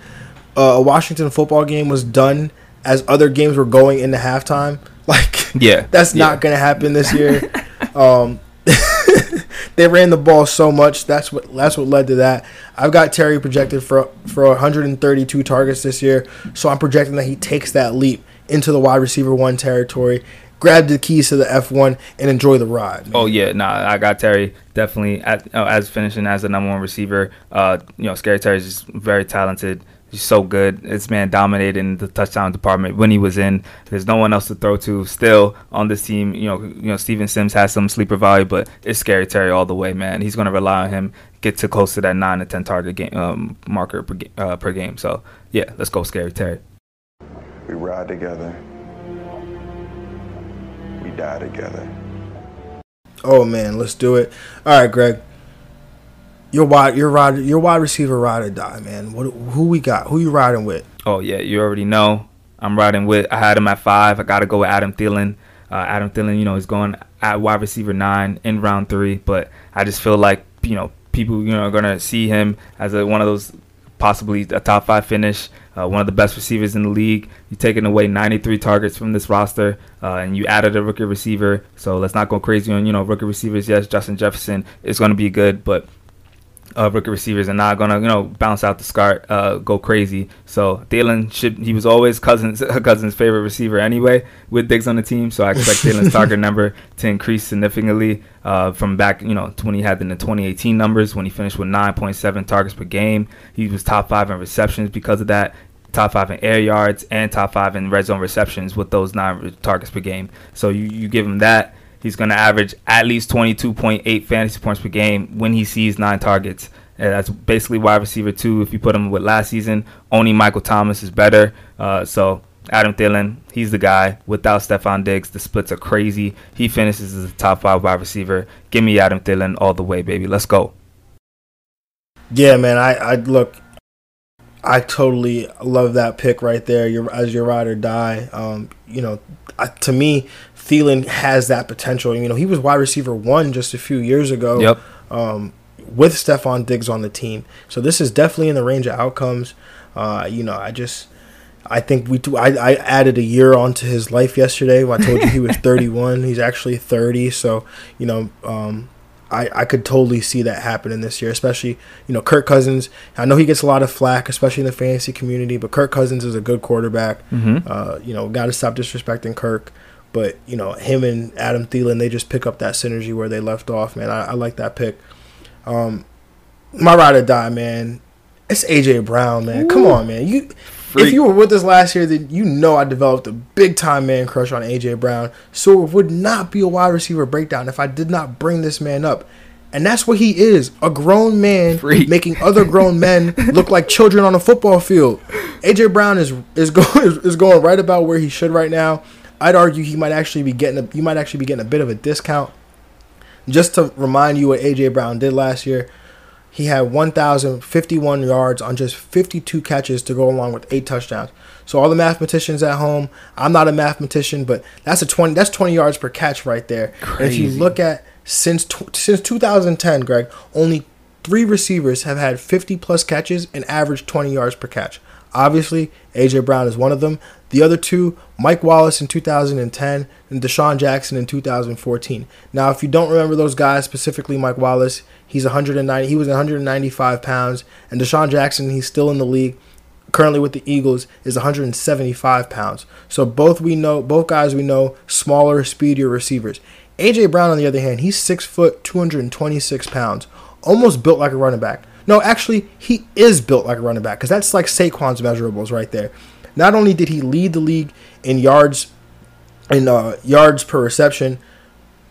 uh, a Washington football game was done as other games were going into halftime? *laughs* Like
Yeah,
that's
yeah.
not going to happen this year. *laughs* um *laughs* they ran the ball so much. That's what that's what led to that. I've got Terry projected for for 132 targets this year, so I'm projecting that he takes that leap into the wide receiver one territory, grab the keys to the F1, and enjoy the ride. man.
Oh yeah, nah, I got Terry definitely at, uh, as finishing as the number one receiver. Uh, you know, Scary Terry is just very talented. He's so good. This man dominated in the touchdown department when he was in. There's no one else to throw to still on this team. You know, you know Steven Sims has some sleeper value, but it's Scary Terry all the way, man. He's going to rely on him get to close to that nine to ten target game um, marker per, uh, per game. So yeah, let's go, Scary Terry.
We ride together. We die together.
Oh man, let's do it. All right, Greg. Your wide, your ride, your wide receiver ride or die, man. What, who we got? Who you riding with?
Oh yeah, you already know. I'm riding with. I had him at five. I got to go with Adam Thielen. Uh, Adam Thielen, you know, is going at wide receiver nine in round three, but I just feel like you know people, you know, are gonna see him as a, one of those possibly a top five finish, uh, one of the best receivers in the league. You're taking away 93 targets from this roster, uh, and you added a rookie receiver. So let's not go crazy on you know rookie receivers. Yes, Justin Jefferson is going to be good, but uh, rookie receivers are not gonna, you know, bounce out the start, uh, go crazy. So Thielen should he was always Cousins *laughs* Cousins' favorite receiver anyway with Diggs on the team. So I expect Thielen's *laughs* target number to increase significantly uh, from back, you know, when he had in the 2018 numbers when he finished with 9.7 targets per game. He was top five in receptions because of that. Top five in air yards and top five in red zone receptions with those nine targets per game. So you, you give him that, he's going to average at least 22.8 fantasy points per game when he sees nine targets. And that's basically wide receiver two. If you put him with last season, only Michael Thomas is better. Uh, so Adam Thielen, he's the guy. Without Stefon Diggs, the splits are crazy. He finishes as a top five wide receiver. Give me Adam Thielen all the way, baby. Let's go.
Yeah, man. I, I look. I totally love that pick right there. Your as your ride or die. Um, you know, I, to me, Thielen has that potential. You know, he was wide receiver one just a few years ago.
Yep.
Um, with Stefon Diggs on the team, so this is definitely in the range of outcomes. Uh, you know, I just. I think we do. I, I added a year onto his life yesterday. When I told you he was *laughs* 31. He's actually 30. So you know, um, I, I could totally see that happening this year, especially, you know, Kirk Cousins. I know he gets a lot of flack, especially in the fantasy community, but Kirk Cousins is a good quarterback.
Mhm.
Uh, you know, got to stop disrespecting Kirk. But, you know, him and Adam Thielen, they just pick up that synergy where they left off, man. I, I like that pick. Um, my ride or die, man. It's AJ Brown, man. Come on, man. You
Freak.
if you were with us last year, then you know I developed a big time man crush on AJ Brown. So it would not be a wide receiver breakdown if I did not bring this man up. And that's what he is a grown man
Freak.
making other grown men *laughs* look like children on a football field. AJ Brown is is going *laughs* is going right about where he should right now. I'd argue he might actually be getting a, he might actually be getting a bit of a discount. Just to remind you what AJ Brown did last year, he had 1,051 yards on just 52 catches to go along with eight touchdowns. So all the mathematicians at home, I'm not a mathematician, but that's a 20 that's 20 yards per catch right there. And if you look at since tw- since 2010, Greg, only three receivers have had 50 plus catches and averaged 20 yards per catch. Obviously, AJ Brown is one of them. The other two, Mike Wallace in 2010 and DeSean Jackson in 2014. Now, if you don't remember those guys, specifically Mike Wallace, he's 190. He was 195 pounds, and DeSean Jackson, he's still in the league. Currently with the Eagles is 175 pounds. So both we know, both guys we know, smaller, speedier receivers. AJ Brown, on the other hand, he's six foot, 226 pounds, almost built like a running back. No, actually, he is built like a running back because that's like Saquon's measurables right there. Not only did he lead the league in yards, in uh, yards per reception,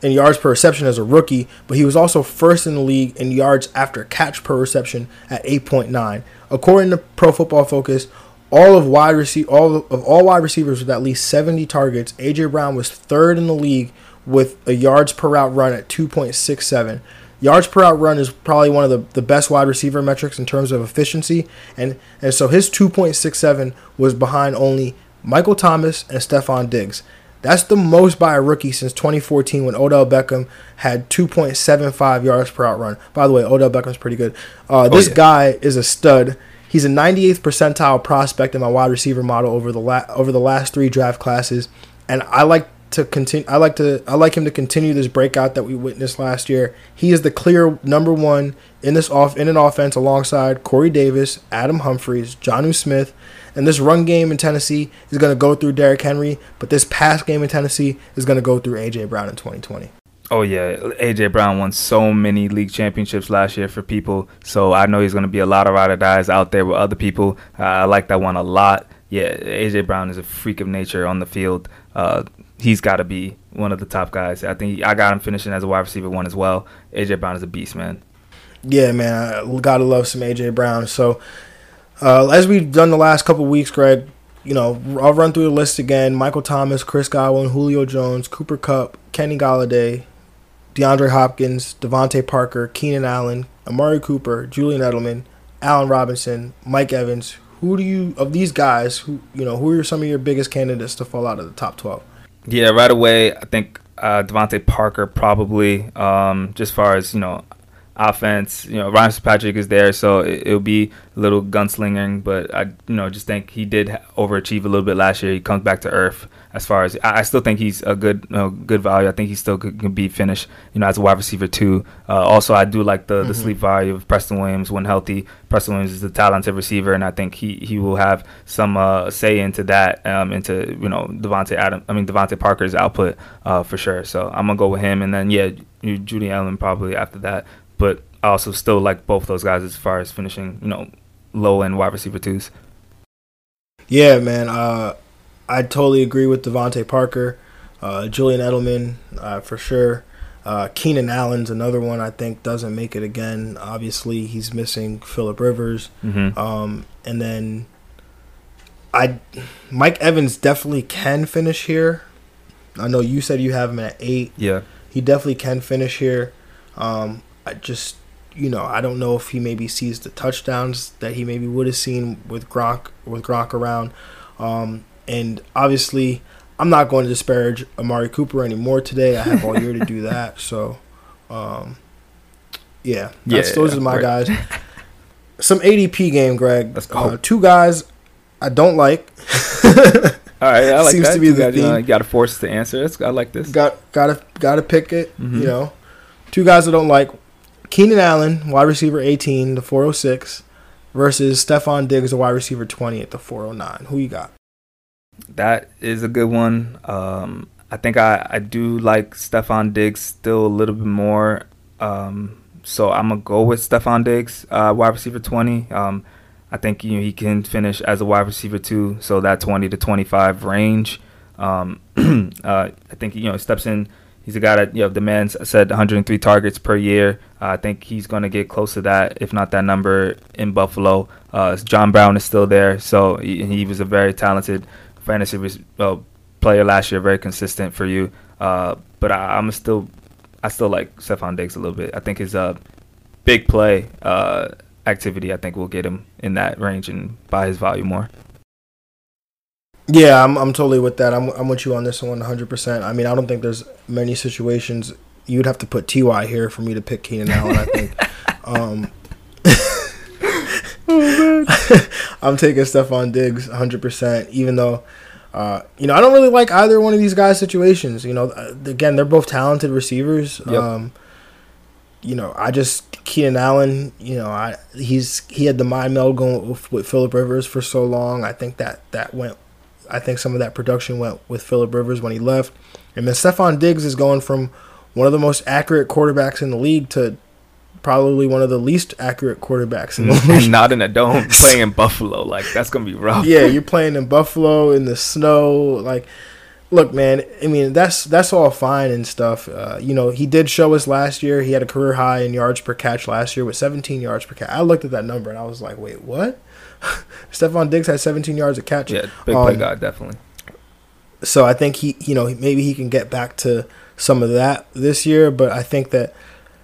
in yards per reception as a rookie, but he was also first in the league in yards after catch per reception at 8.9. According to Pro Football Focus, all of wide receive all of all wide receivers with at least 70 targets, AJ Brown was third in the league with a yards per route run at 2.67. Yards per out run is probably one of the, the best wide receiver metrics in terms of efficiency, and and so his 2.67 was behind only Michael Thomas and Stefon Diggs. That's the most by a rookie since 2014 when Odell Beckham had 2.75 yards per out run. By the way, Odell Beckham's pretty good. Uh, this
yeah.
guy is a stud. He's a 98th percentile prospect in my wide receiver model over the la- over the last three draft classes, and I like to continue. I like to. I like him to continue this breakout that we witnessed last year. He is the clear number one in this off in an offense alongside Corey Davis, Adam Humphries, Jonnu Smith, and this run game in Tennessee is going to go through Derrick Henry, but this pass game in Tennessee is going to go through AJ Brown in 2020.
Oh yeah, AJ Brown won so many league championships last year for people, so I know he's going to be a lot of ride or dies out there with other people. Uh, I like that one a lot. Yeah, AJ Brown is a freak of nature on the field. Uh, he's got to be one of the top guys. I think I got him finishing as a wide receiver one as well. AJ Brown is a beast, man.
Yeah, man, I gotta love some AJ Brown. So, uh, as we've done the last couple weeks, Greg, you know, I'll run through the list again: Michael Thomas, Chris Godwin, Julio Jones, Cooper Kupp, Kenny Golladay, DeAndre Hopkins, DeVante Parker, Keenan Allen, Amari Cooper, Julian Edelman, Allen Robinson, Mike Evans. Who do you of these guys? Who you know? Who are some of your biggest candidates to fall out of the top twelve?
Yeah, right away, I think uh, DeVante Parker probably, um, just far as, you know, offense. You know, Ryan Fitzpatrick is there, so it, it'll be a little gunslinging, but I, you know, just think he did overachieve a little bit last year. He comes back to earth as far as I, I still think he's a good, you know, good value. I think he still could, could be finished, you know, as a wide receiver too. Uh, also, I do like the the sleep value of Preston Williams when healthy. Preston Williams is a talented receiver, and I think he, he will have some uh, say into that, um, into you know Davante Adam, I mean DeVante Parker's output uh, for sure. So I'm gonna go with him, and then yeah, you- Judy Allen probably after that. But I also still like both those guys as far as finishing, you know, low end wide receiver twos.
Yeah, man. Uh, I totally agree with DeVante Parker, uh, Julian Edelman uh, for sure. Uh, Keenan Allen's another one I think doesn't make it again. Obviously, he's missing Philip Rivers,
Mm-hmm.
um, and then I Mike Evans definitely can finish here. I know you said you have him at eight.
Yeah.
He definitely can finish here. Um, I just, you know, I don't know if he maybe sees the touchdowns that he maybe would have seen with Gronk with Gronk around. Um, and obviously, I'm not going to disparage Amari Cooper anymore today. I have all year to do *laughs* that. So, um, yeah, that's,
Yeah,
those are my
right.
guys. *laughs* Some ADP game, Greg.
Let's go.
Uh, two guys I don't like. *laughs*
All right, I like
Seems
that.
to be
you
the
got,
theme.
you got to force to answer. That's, I like this.
got gotta gotta pick it.
Mhm.
You know, two guys I don't like: Keenan Allen, wide receiver 18, the 406, versus Stefon Diggs, the wide receiver 20 at the 409. Who you got?
That is a good one. Um, I think I, I do like Stefon Diggs still a little bit more. Um, so I'm gonna go with Stefon Diggs, uh, wide receiver 20. Um, I think you know, he can finish as a wide receiver too. so that 20 to 25 range. Um, *clears throat* uh, I think you know steps in. He's a guy that you know demands. I said 103 targets per year. Uh, I think he's going to get close to that, if not that number, in Buffalo. Uh, John Brown is still there, so he, he was a very talented fantasy player last year, very consistent for you. Uh, but I, am still, I still like Stefon Diggs a little bit. I think his uh, big play uh, activity, I think, will get him in that range and buy his value more.
Yeah, I'm I'm totally with that. I'm I'm with you on this one 100%. I mean, I don't think there's many situations you'd have to put Ty here for me to pick Keenan Allen, I think. *laughs* um *laughs* oh, *laughs* I'm taking Stefon Diggs 100%, even though, uh, you know, I don't really like either one of these guys' situations. You know, uh, again, they're both talented receivers. Yep. Um, you know, I just Keenan Allen. You know, I he's he had the mind meld going with, with Philip Rivers for so long. I think that that went. I think some of that production went with Philip Rivers when he left, and then Stefon Diggs is going from one of the most accurate quarterbacks in the league to probably one of the least accurate quarterbacks in the *laughs*
league. And not in a dome, *laughs* playing in Buffalo. Like that's gonna be rough.
Yeah, you're *laughs* playing in Buffalo in the snow. Like, look, man. I mean, that's that's all fine and stuff. Uh, you know, he did show us last year. He had a career high in yards per catch last year with 17 yards per catch. I looked at that number and I was like, wait, what? Stefon Diggs had 17 yards a catch.
Yeah, big um, play guy, definitely.
So I think he, you know, maybe he can get back to some of that this year, but I think that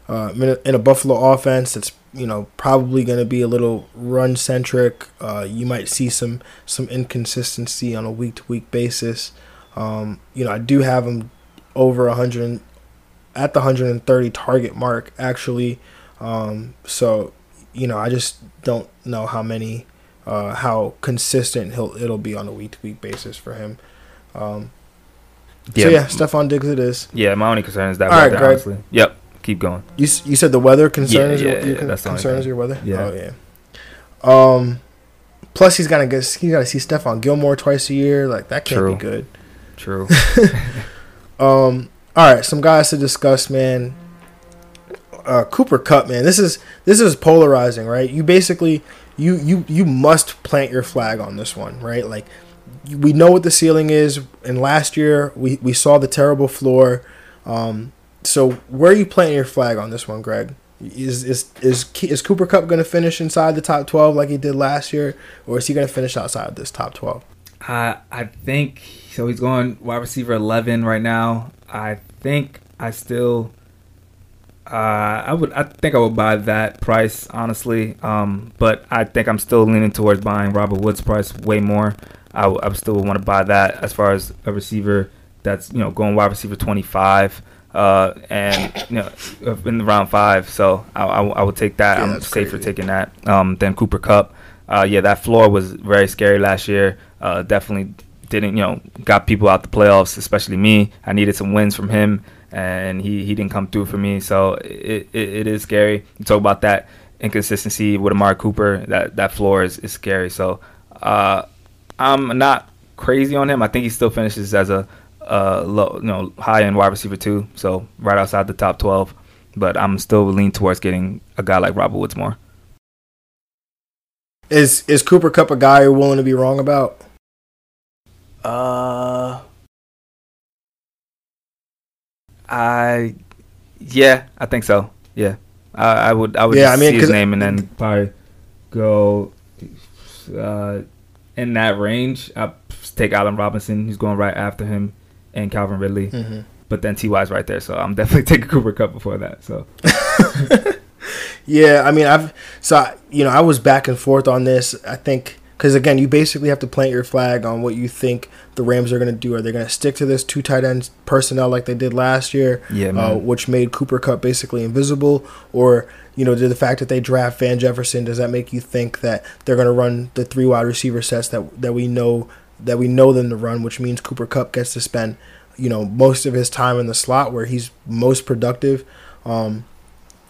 uh, in, a, in, a, Buffalo offense that's you know probably going to be a little run centric. Uh, you might see some some inconsistency on a week to week basis. Um, you know, I do have him over 100 at the 130 target mark actually. Um, so you know, I just don't know how many uh, how consistent he'll it'll be on a week to week basis for him. Um, yeah. So yeah, Stefon Diggs it is.
Yeah, my only concern is that. All right, Greg. Honestly. Yep keep going.
You you said the weather concerns yeah, yeah, your, your yeah, concerns your weather. Yeah. Oh yeah. Um. Plus, he's gotta get he's gotta see Stephon Gilmore twice a year. Like that can't True. be good.
True. *laughs* *laughs*
um. All right, some guys to discuss, man. Uh, Cooper Kupp, man. This is this is polarizing, right? You basically you you you must plant your flag on this one, right? Like we know what the ceiling is, and last year we we saw the terrible floor. Um, so where are you planting your flag on this one, Greg? Is is is is Cooper Kupp going to finish inside the top twelve like he did last year, or is he going to finish outside of this top twelve?
Uh, I think so. He's going wide receiver eleven right now. I think I still. Uh, I would. I think I would buy that price honestly. Um, but I think I'm still leaning towards buying Robert Woods' price way more. I, I, still want to buy that as far as a receiver that's you know going wide receiver 25 uh, and you know in the round five. So I, I, I would take that. Yeah, I'm safer crazy. taking that um, than Cooper Kupp. Uh, yeah, that floor was very scary last year. Uh, definitely didn't you know got people out the playoffs, especially me. I needed some wins from him, and he, he didn't come through for me. So it, it, it is scary. You talk about that inconsistency with Amari Cooper. That that floor is, is scary. So uh, I'm not crazy on him. I think he still finishes as a uh, low, you know, high end wide receiver too. So right outside the top twelve. But I'm still leaning towards getting a guy like Robert Woods more.
Is is Cooper Kupp a guy you're willing to be wrong about?
Uh, I yeah, I think so. Yeah, I, I would I would yeah, I mean, see his name and then probably go uh, in that range. I take Allen Robinson. He's going right after him and Calvin Ridley. Mm-hmm. But then Ty's right there, so I'm definitely *laughs* taking Cooper Kupp before that. So. *laughs*
yeah, I mean, I've so you know I was back and forth on this. I think because again, you basically have to plant your flag on what you think the Rams are going to do. Are they going to stick to this two tight end personnel like they did last year,
yeah,
uh, which made Cooper Kupp basically invisible, or you know, did the fact that they draft Van Jefferson does that make you think that they're going to run the three wide receiver sets that that we know that we know them to run, which means Cooper Kupp gets to spend, you know, most of his time in the slot where he's most productive. Um,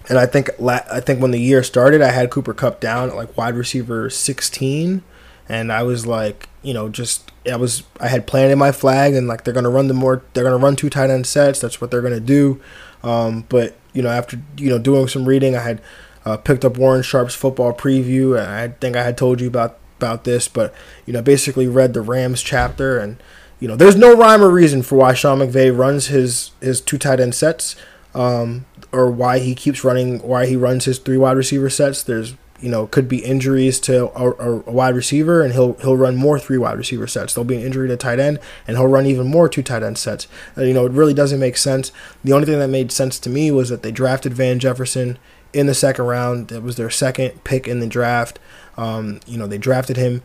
and I think I think when the year started, I had Cooper Kupp down at like wide receiver 16, and I was like, you know, just I was I had planted my flag, and like they're gonna run the more they're gonna run two tight end sets. That's what they're gonna do. Um, but you know, after you know doing some reading, I had uh, picked up Warren Sharp's football preview, and I think I had told you about about this, but you know, basically read the Rams chapter, and you know, there's no rhyme or reason for why Sean McVay runs his his two tight end sets, um, or why he keeps running, why he runs his three wide receiver sets. There's you know, could be injuries to a, a, wide receiver, and he'll he'll run more three wide receiver sets. There'll be an injury to tight end, and he'll run even more two tight end sets. Uh, you know, it really doesn't make sense. The only thing that made sense to me was that they drafted Van Jefferson in the second round. It was their second pick in the draft. Um, you know, they drafted him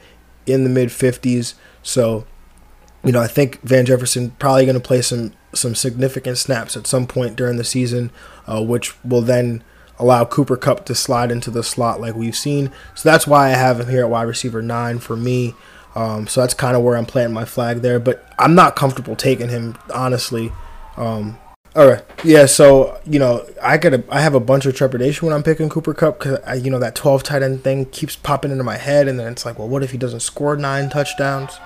in the mid 50s. So, you know, I think Van Jefferson probably going to play some some significant snaps at some point during the season, uh, which will then allow Cooper Kupp to slide into the slot like we've seen. So that's why I have him here at wide receiver nine for me. Um, so that's kind of where I'm planting my flag there. But I'm not comfortable taking him, honestly. Um, all right, yeah. So you know, I got a, I have a bunch of trepidation when I'm picking Cooper Kupp because you know that 12 tight end thing keeps popping into my head, and then it's like, well, what if he doesn't score nine touchdowns?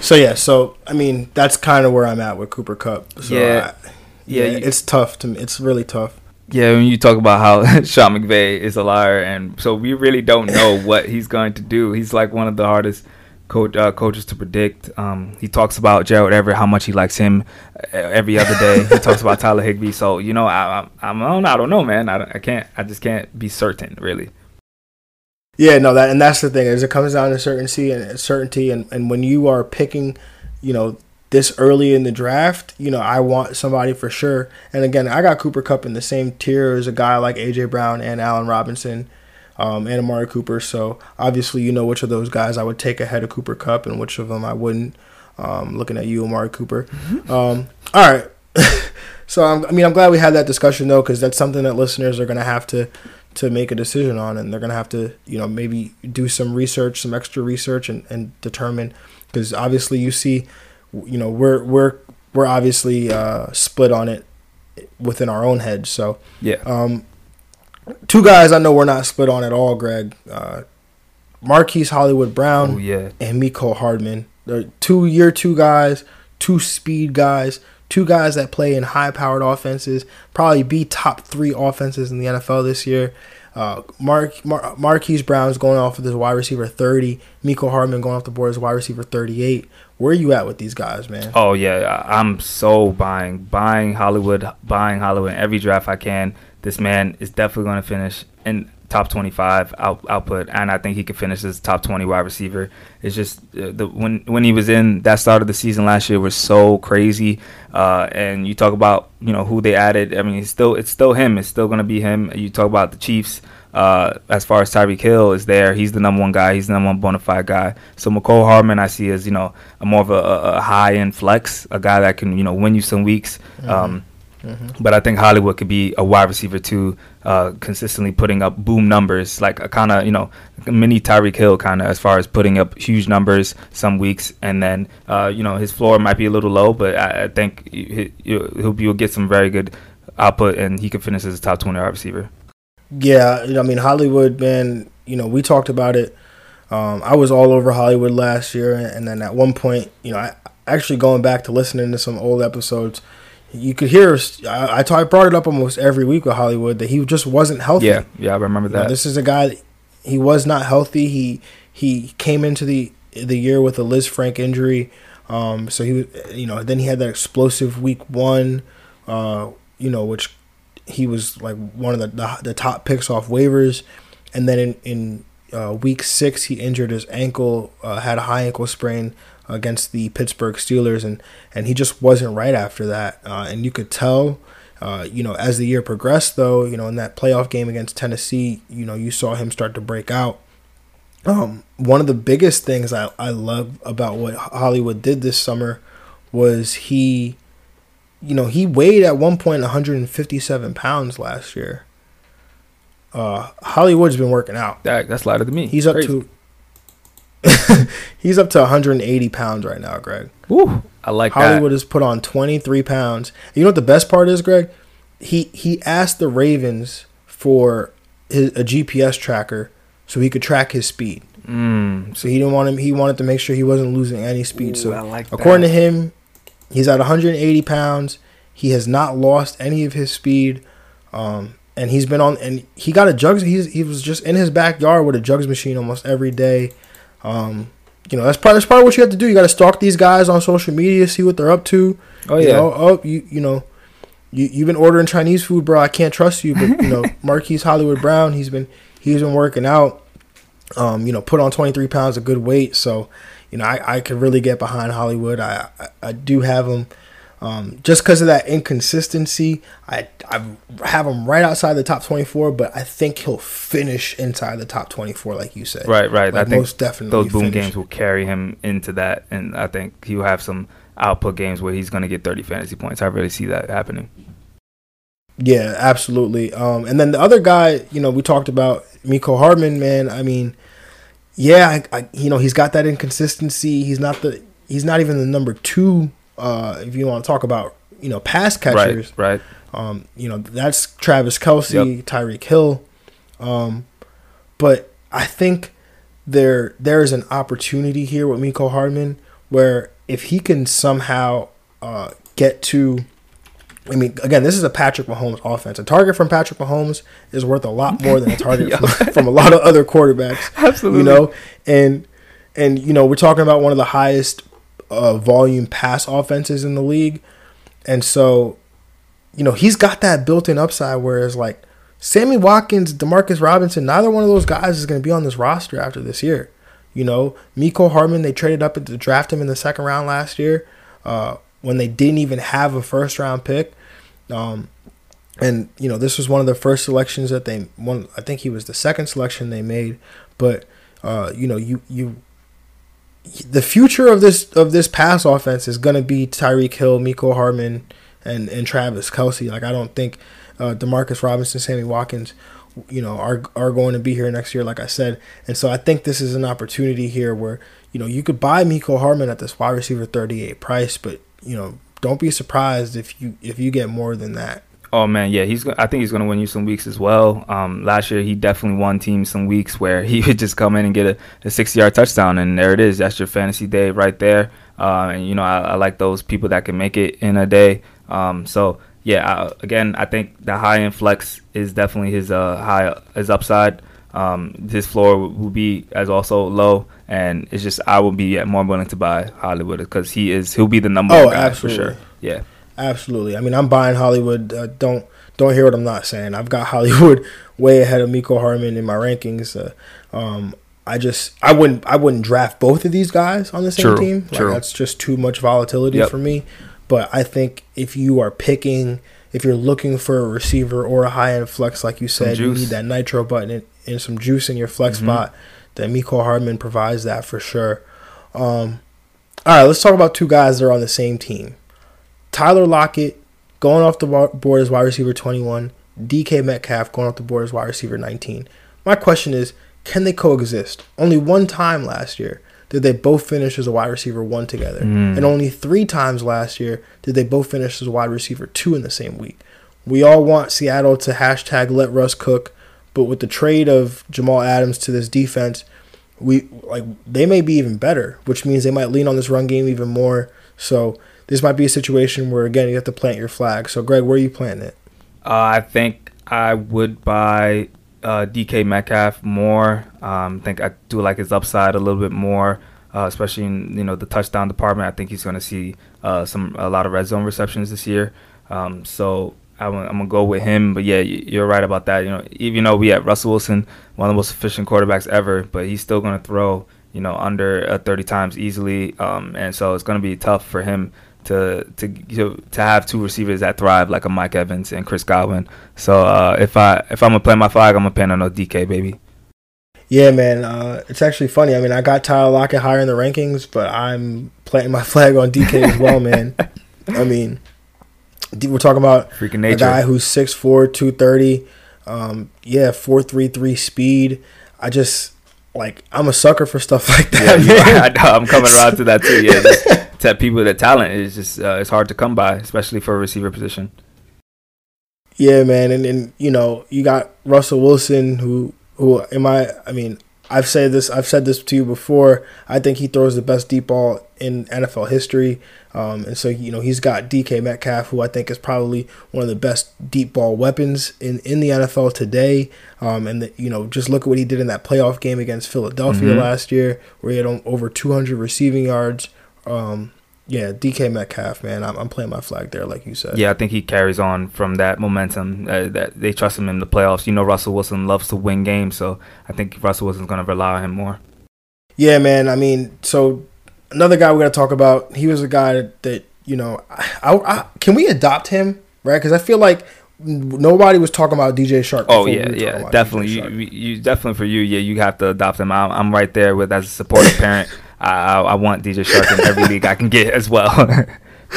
So yeah, so I mean, that's kind of where I'm at with Cooper Kupp. So
yeah,
I, yeah, yeah, it's tough to me. It's really tough.
Yeah, when you talk about how *laughs* Sean McVay is a liar, and so we really don't know *laughs* what he's going to do. He's like one of the hardest coach uh, coaches to predict. Um, he talks about Gerald Everett, how much he likes him uh, every other day. he *laughs* talks about Tyler Higbee. So you know, I, I'm, I'm I don't know, man. I, I can't. I just can't be certain, really.
Yeah, no, that and that's the thing is it comes down to certainty and certainty, and and when you are picking, you know, this early in the draft, you know, I want somebody for sure. And again, I got Cooper Kupp in the same tier as a guy like AJ Brown and Allen Robinson um, and Amari Cooper. So obviously, you know which of those guys I would take ahead of Cooper Kupp and which of them I wouldn't. Um, looking at you, Amari Cooper. Mm-hmm. Um, all right. *laughs* so I'm, I mean, I'm glad we had that discussion though, because that's something that listeners are going to have to to make a decision on, and they're going to have to, you know, maybe do some research, some extra research, and, and determine. Because obviously, you see you know we're we're we're obviously uh, split on it within our own heads. So
yeah,
um, two guys I know we're not split on at all. Greg, uh, Marquise Hollywood Brown,
oh, yeah.
and Mecole Hardman. They're two year two guys, two speed guys, two guys that play in high powered offenses. Probably be top three offenses in the NFL this year. Uh, Mark Mar- Marquise Brown's going off with his wide receiver 30. Mecole Hardman going off the board as wide receiver 38. Where are you at with these guys, man?
Oh yeah, I'm so buying, buying Hollywood, buying Hollywood every draft I can. This man is definitely going to finish in top 25 out, output, and I think he could finish as top 20 wide receiver. It's just uh, the when when he was in that start of the season last year was so crazy. Uh, and you talk about you know who they added. I mean, it's still it's still him. It's still going to be him. You talk about the Chiefs. Uh, as far as Tyreek Hill is there, he's the number one guy. He's the number one bona fide guy. So Mecole Hardman, I see as you know a more of a, a high end flex, a guy that can you know win you some weeks. Mm-hmm. Um, mm-hmm. But I think Hollywood could be a wide receiver too, uh, consistently putting up boom numbers, like a kind of you know mini Tyreek Hill kind of as far as putting up huge numbers some weeks, and then uh, you know his floor might be a little low, but I, I think he, will he'll get some very good output, and he could finish as a top twenty wide receiver.
Yeah, I mean Hollywood, man. You know, we talked about it. Um, I was all over Hollywood last year, and then at one point, you know, I actually going back to listening to some old episodes, you could hear. I, I, brought it up almost every week with Hollywood that he just wasn't healthy.
Yeah, yeah, I remember that.
You know, this is a guy. He was not healthy. He he came into the the year with a Lisfranc injury. Um, so he, was you know, then he had that explosive week one, uh, you know, which he was like one of the, the, the top picks off waivers, and then in in uh, week six he injured his ankle, uh, had a high ankle sprain against the Pittsburgh Steelers, and and he just wasn't right after that, uh, and you could tell. Uh, you know, as the year progressed, though, you know, in that playoff game against Tennessee, you know, you saw him start to break out. Um, one of the biggest things I, I love about what Hollywood did this summer was he you know, he weighed at one point 157 pounds last year. Uh, Hollywood's been working out.
That, that's lighter than me.
He's up Crazy. to *laughs* he's up to 180 pounds right now, Greg.
Ooh, I like
Hollywood
that.
has put on 23 pounds. You know what the best part is, Greg? He he asked the Ravens for his, a GPS tracker so he could track his speed.
Mm.
So he didn't want him. He wanted to make sure he wasn't losing any speed.
Ooh,
so
like
according that. to him, He's at 180 pounds. He has not lost any of his speed. Um, and he's been on and he got a jugs he's he was just in his backyard with a jugs machine almost every day. Um, you know, that's part that's part of what you have to do. You got to stalk these guys on social media, see what they're up to.
Oh
You
yeah.
know, oh, you you know, you you've been ordering Chinese food, bro. I can't trust you, but you know, *laughs* Marquise Hollywood Brown, he's been he's been working out. Um, you know, put on 23 pounds of good weight. So, you know, I, I could really get behind Hollywood. I I, I do have him. Um, just because of that inconsistency, I I have him right outside the top 24, but I think he'll finish inside the top 24, like you said.
Right, right.
Like,
I think
most definitely
those boom
finish.
games will carry him into that, and I think he'll have some output games where he's going to get 30 fantasy points. I really see that happening.
Yeah, absolutely. Um, and then the other guy, you know, we talked about Mecole Hardman, man. I mean, yeah, I, I, you know, he's got that inconsistency. He's not the, he's not even the number two. Uh, if you want to talk about, you know, pass catchers,
Right, right.
um, you know, that's Travis Kelce,
Yep.
Tyreek Hill. Um, but I think there there is an opportunity here with Mecole Hardman where if he can somehow uh, get to I mean, again, this is a Patrick Mahomes offense. A target from Patrick Mahomes is worth a lot more than a target *laughs*
Yeah.
from, *laughs* from a lot of other quarterbacks. *laughs*
Absolutely.
You know, and and you know, we're talking about one of the highest uh, volume pass offenses in the league, and so you know he's got that built-in upside. Whereas like Sammy Watkins, Demarcus Robinson, neither one of those guys is going to be on this roster after this year. You know, Mecole Hardman, they traded up to draft him in the second round last year uh, when they didn't even have a first round pick. Um, and you know, this was one of the first selections that they one. I think he was the second selection they made. But uh, you know, you you the future of this of this pass offense is going to be Tyreek Hill, Mecole Hardman, and and Travis Kelce. Like I don't think uh, Demarcus Robinson, Sammy Watkins, you know, are are going to be here next year. Like I said, and so I think this is an opportunity here where you know you could buy Mecole Hardman at this wide receiver thirty eight price, but you know don't be surprised if you if you get more than that.
Oh man, yeah, he's. I think he's going to win you some weeks as well. Um, last year he definitely won teams some weeks where *laughs* he would just come in and get a, a 60-yard touchdown, and there it is. That's your fantasy day right there. Uh, and you know, I, I like those people that can make it in a day. Um, so yeah, I, again, I think the high end flex is definitely his uh high his upside. Um, his floor will will be as also low, and it's just I will be more willing to buy Hollywood because he is he'll be the number
Oh,
one guy
absolutely.
for sure. Yeah.
Absolutely. I mean, I'm buying Hollywood. Uh, don't don't hear what I'm not saying. I've got *laughs* Hollywood way ahead of Mecole Hardman in my rankings. Uh, um, I just I wouldn't I wouldn't draft both of these guys on the same
True,
team. Like,
true.
That's just too much volatility
Yep.
for me. But I think if you are picking, if you're looking for a receiver or a high end flex, like you said, you.
Mm-hmm.
need that nitro button and, and some juice in your flex spot. That Mecole Hardman provides that for sure. Um, all right, let's talk about two guys that are on the same team. Tyler Lockett going off the board as wide receiver 21. DK Metcalf going off the board as wide receiver 19. My question is, can they coexist? Only one time last year did they both finish as a wide receiver one together, hmm. and only three times last year did they both finish as a wide receiver two in the same week. We all want Seattle to hashtag let Russ cook, but with the trade of Jamal Adams to this defense, we like they may be even better, which means they might lean on this run game even more. So this might be a situation where again you have to plant your flag. So Greg, where are you planting it?
Uh, I think I would buy uh, DK Metcalf more. Um, I think I do like his upside a little bit more, uh, especially in you know the touchdown department. I think he's going to see uh, some a lot of red zone receptions this year. Um, so I'm, I'm gonna go with him. But yeah, you- you're right about that. You know, even though we have Russell Wilson, one of the most efficient quarterbacks ever, but he's still going to throw you know under uh, 30 times easily. Um, and so it's going to be tough for him to to to to have two receivers that thrive like a Mike Evans and Chris Godwin. So uh, if I if I'm gonna play my flag, I'm gonna plan on no DK baby.
Yeah, man. Uh, it's actually funny. I mean, I got Tyler Lockett higher in the rankings, but I'm planting my *laughs* flag on DK as well, man. I mean, we're talking about
Freaking
a guy who's 6'4", 230. Um, yeah, four three three speed. I just like I'm a sucker for stuff *laughs* like
Yeah,
that. man.
I know, I'm coming around to that too. Yeah, *laughs* to people that talent is just uh, it's hard to come by, especially for a receiver position.
Yeah, man, and and you know you got Russell Wilson who who am I? I mean I've said this. I've said this to you before. I think he throws the best deep ball in NFL history, um, and so you know he's got DK Metcalf, who I think is probably one of the best deep ball weapons in, in the NFL today. Um, and the, you know just look at what he did in that playoff game against Philadelphia
Mm-hmm.
last year, where he had over 200 receiving yards. Um, yeah, DK Metcalf, man, I'm, I'm playing my flag there, like you said.
Yeah, I think he carries on from that momentum uh, that they trust him in the playoffs. You know, Russell Wilson loves to win games, so I think Russell Wilson's going to rely on him more.
Yeah, man. I mean, so another guy we got to talk about. He was a guy that, you know, I, I, can we adopt him, right? Because I feel like nobody was talking about DJ Chark.
Oh
before we
yeah, yeah, definitely. You, you, you definitely for you, yeah, you have to adopt him. I'm, I'm right there with as a supportive *laughs* parent. I, I, want DJ Chark in every league I can get as well. *laughs*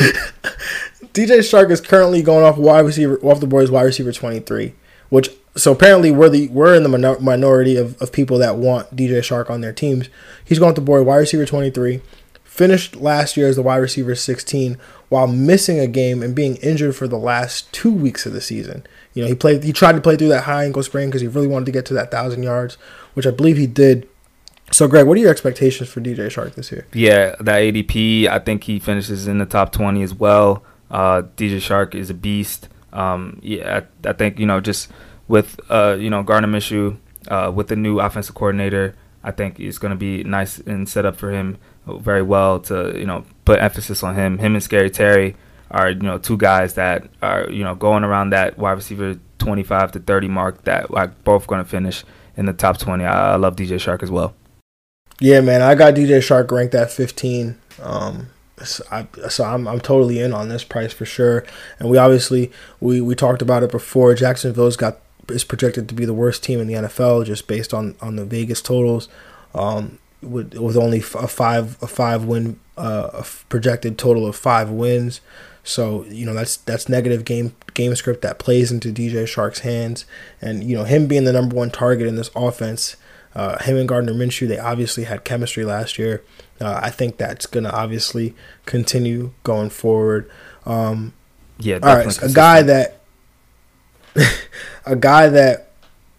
DJ Chark is currently going off wide receiver off the board as wide receiver 23, which so apparently we're the we're in the minor, minority of, of people that want DJ Chark on their teams. He's going off the board wide receiver 23. Finished last year as the wide receiver 16 while missing a game and being injured for the last two weeks of the season. You know, he played he tried to play through that high ankle sprain because he really wanted to get to that thousand yards, which I believe he did. So Greg, what are your expectations for DJ Chark this year?
yeah, that ADP, I think he finishes in the top 20 as well. Uh, DJ Chark is a beast. Um, yeah, I, I think you know just with uh, you know Gardner Minshew, uh, with the new offensive coordinator, I think it's going to be nice and set up for him very well to you know put emphasis on him. Him and Scary Terry are you know two guys that are you know going around that wide receiver 25 to 30 mark that are both going to finish in the top 20. I, I love DJ Chark as well.
Yeah, man, I got DJ Chark ranked at 15. Um, so, I, so I'm I'm totally in on this price for sure. And we obviously we we talked about it before. Jacksonville's got is projected to be the worst team in the NFL just based on on the Vegas totals. Um, with with only a five a five win uh, a projected total of five wins. So you know that's that's negative game game script that plays into DJ Chark's hands, and you know him being the number one target in this offense. Uh, him and Gardner Minshew, they obviously had chemistry last year. Uh, I think that's gonna obviously continue going forward. Um,
Yeah,
all right, so a guy that, *laughs* a guy that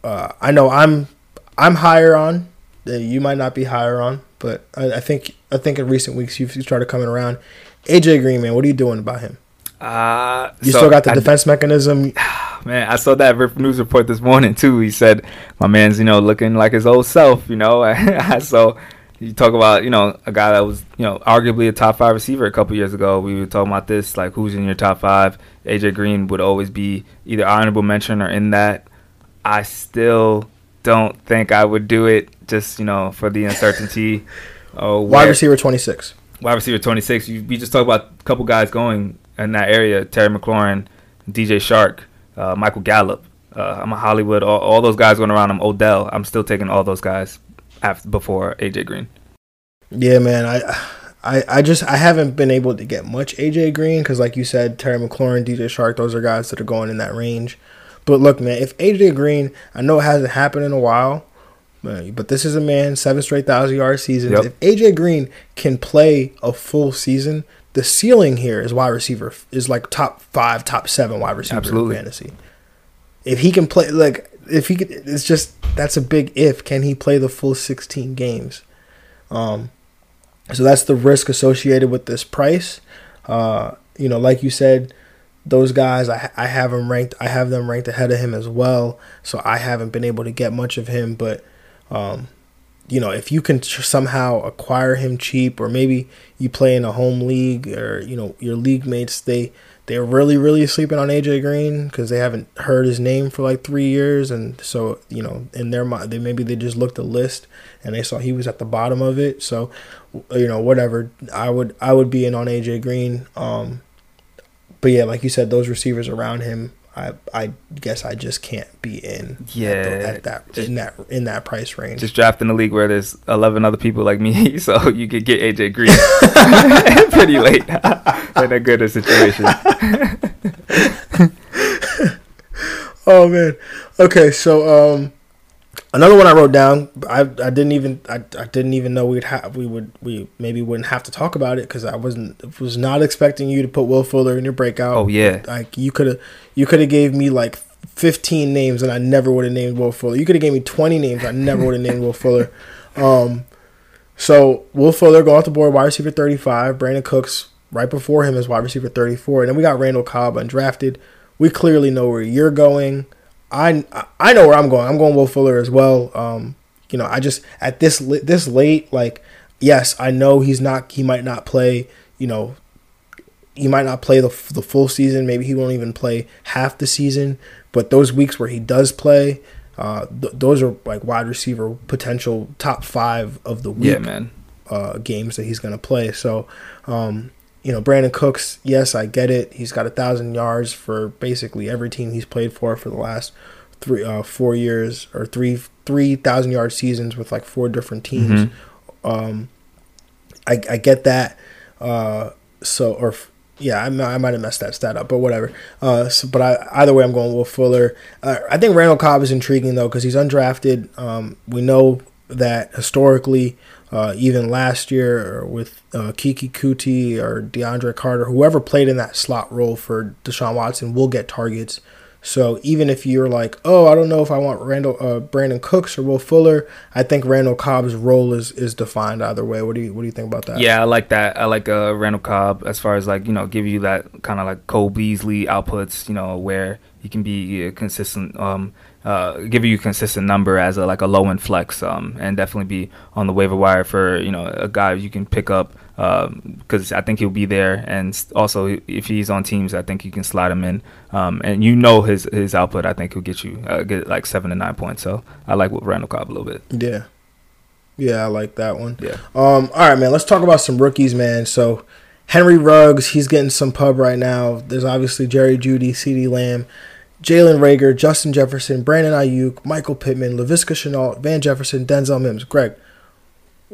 uh, I know I'm I'm higher on. That you might not be higher on, but I, I think I think in recent weeks you've started coming around. AJ Green, man, what are you doing about him?
Uh,
You
so
still got the
I-
defense mechanism. *sighs*
Man, I saw that news report this morning too. He said my man's, you know, looking like his old self. You know, *laughs* so you talk about, you know, a guy that was, you know, arguably a top five receiver a couple years ago. We were talking about this, like who's in your top five. AJ Green would always be either honorable mention or in that. I still don't think I would do it, just you know, for the uncertainty. *laughs* Oh,
Wide receiver twenty six.
wide receiver 26. You, we just talked about a couple guys going in that area: Terry McLaurin, DJ Chark, uh, Michael Gallup. Uh, I'm a Hollywood. All, all those guys going around. I'm Odell. I'm still taking all those guys after before AJ Green.
Yeah, man. I, I, I just I haven't been able to get much AJ Green because, like you said, Terry McLaurin, DJ Chark, those are guys that are going in that range. But look, man, if AJ Green, I know it hasn't happened in a while, but this is a man seven straight thousand yard seasons.
Yep.
If AJ Green can play a full season, the ceiling here is wide receiver is like top five, top seven wide receiver
Absolutely.
in fantasy. If he can play, like if he could, it's just that's a big if. Can he play the full sixteen games? Um, so that's the risk associated with this price. Uh, you know, like you said, those guys I I have them ranked. I have them ranked ahead of him as well. So I haven't been able to get much of him, but um, you know, if you can somehow acquire him cheap, or maybe you play in a home league, or you know your league mates they they're really really sleeping on AJ Green because they haven't heard his name for like three years, and so you know in their mind they maybe they just looked the list and they saw he was at the bottom of it. So you know whatever I would I would be in on AJ Green. Um, but yeah, like you said, those receivers around him. I, I guess I just can't be in at, the-
Yeah,
at that in that in that price range.
Just draft in a league where there's 11 other people like me, *laughs* so you could get AJ Green *laughs* pretty late *laughs* in a good situation.
Oh man. Okay, so um another one I wrote down. I I didn't even I, I didn't even know we'd have we would we maybe wouldn't have to talk about it cuz I wasn't was not expecting you to put Will Fuller in your breakout.
Oh yeah,
Like you could have you could have gave me like 15 names and I never would have named Will Fuller. You could have gave me 20 names, I never would have named Will Fuller. *laughs* Um, so Will Fuller go off the board, wide receiver 35. Brandin Cooks right before him is wide receiver 34. And then we got Randall Cobb undrafted. We clearly know where you're going. I I know where I'm going. I'm going Will Fuller as well. Um, you know, I just at this this late, like, yes, I know he's not. He might not play. You know, he might not play the the full season. Maybe he won't even play half the season. But those weeks where he does play, uh, th- those are like wide receiver potential top five of the week.
Yeah, man.
Uh, games that he's gonna play. So, um, you know, Brandin Cooks. Yes, I get it. He's got a thousand yards for basically every team he's played for for the last three, uh, four years or three three thousand yard seasons with like four different teams.
Mm-hmm.
Um, I I get that. Uh, so or yeah, I, I might have messed that stat up, but whatever. Uh, so, but I, either way, I'm going Will Fuller. Uh, I think Randall Cobb is intriguing though because he's undrafted. Um, we know that historically, uh, even last year with uh, Keke Coutee or DeAndre Carter, whoever played in that slot role for Deshaun Watson will get targets. So even if you're like, oh, I don't know if I want Randall, uh, Brandin Cooks or Will Fuller, I think Randall Cobb's role is is defined either way. What do you what do you think about that?
Yeah, I like that. I like uh, Randall Cobb as far as like you know, give you that kind of like Cole Beasley outputs. You know, where he can be consistent. Um, uh, give you a consistent number as a like a low end flex, um, and definitely be on the waiver wire for you know a guy you can pick up because um, I think he'll be there, and also if he's on teams, I think you can slide him in, um, and you know his his output. I think he'll get you uh, get like seven to nine points. So I like with Randall Cobb a little bit.
Yeah, yeah, I like that one.
Yeah.
Um. All right, man. Let's talk about some rookies, man. So Henry Ruggs, he's getting some pub right now. There's obviously Jerry Jeudy, CeeDee Lamb. Jalen Reagor, Justin Jefferson, Brandon Aiyuk, Michael Pittman, Laviska Shenault, Van Jefferson, Denzel Mims. Greg,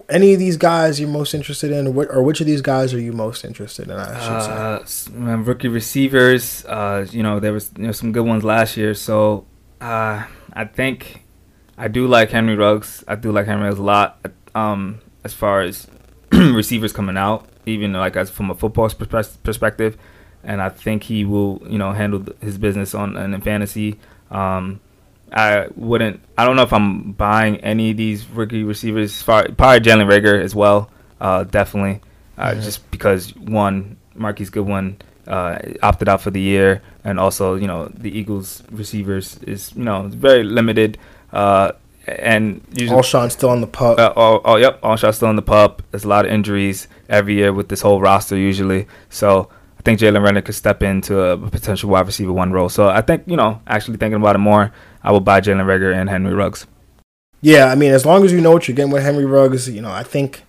any of these guys you're most interested in, or which of these guys are you most interested in? I
should say. Uh, rookie receivers. Uh, you know there was some good ones last year, so uh, I think I do like Henry Ruggs. I do like Henry Ruggs a lot. Um, as far as *clears throat* receivers coming out, even like as from a football perspective and I think he will, you know, handle his business on in fantasy. Um, I wouldn't. I don't know if I'm buying any of these rookie receivers. Far, Probably Jalen Reagor as well. Uh, definitely, uh, mm-hmm. just because one Marquise Goodwin uh, opted out for the year, and also you know the Eagles receivers is you know very limited. Uh, and
usually, Alshon's still on the pup.
Uh, oh, oh, yep, Alshon's still on the pup. There's a lot of injuries every year with this whole roster usually. So I think Jalen Reagor could step into a potential wide receiver one role. So I think, you know, actually thinking about it more, I will buy Jalen Reagor and Henry Ruggs.
Yeah, I mean, as long as you know what you're getting with Henry Ruggs, you know, I think,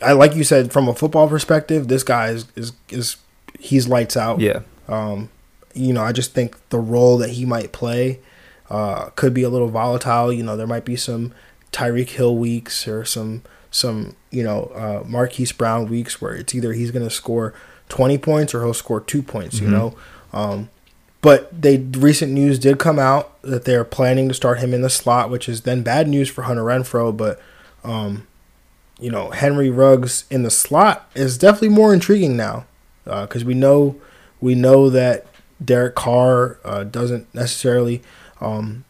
I like you said, from a football perspective, this guy is is, is he's lights out.
Yeah.
Um, you know, I just think the role that he might play uh, could be a little volatile. You know, there might be some Tyreek Hill weeks or some some you know uh, Marquise Brown weeks where it's either he's going to score 20 points or he'll score two points, mm-hmm. you know. Um, but they recent news did come out that they're planning to start him in the slot, which is then bad news for Hunter Renfrow. But um, you know, Henry Ruggs in the slot is definitely more intriguing now because uh, we know we know that Derek Carr uh, doesn't necessarily um,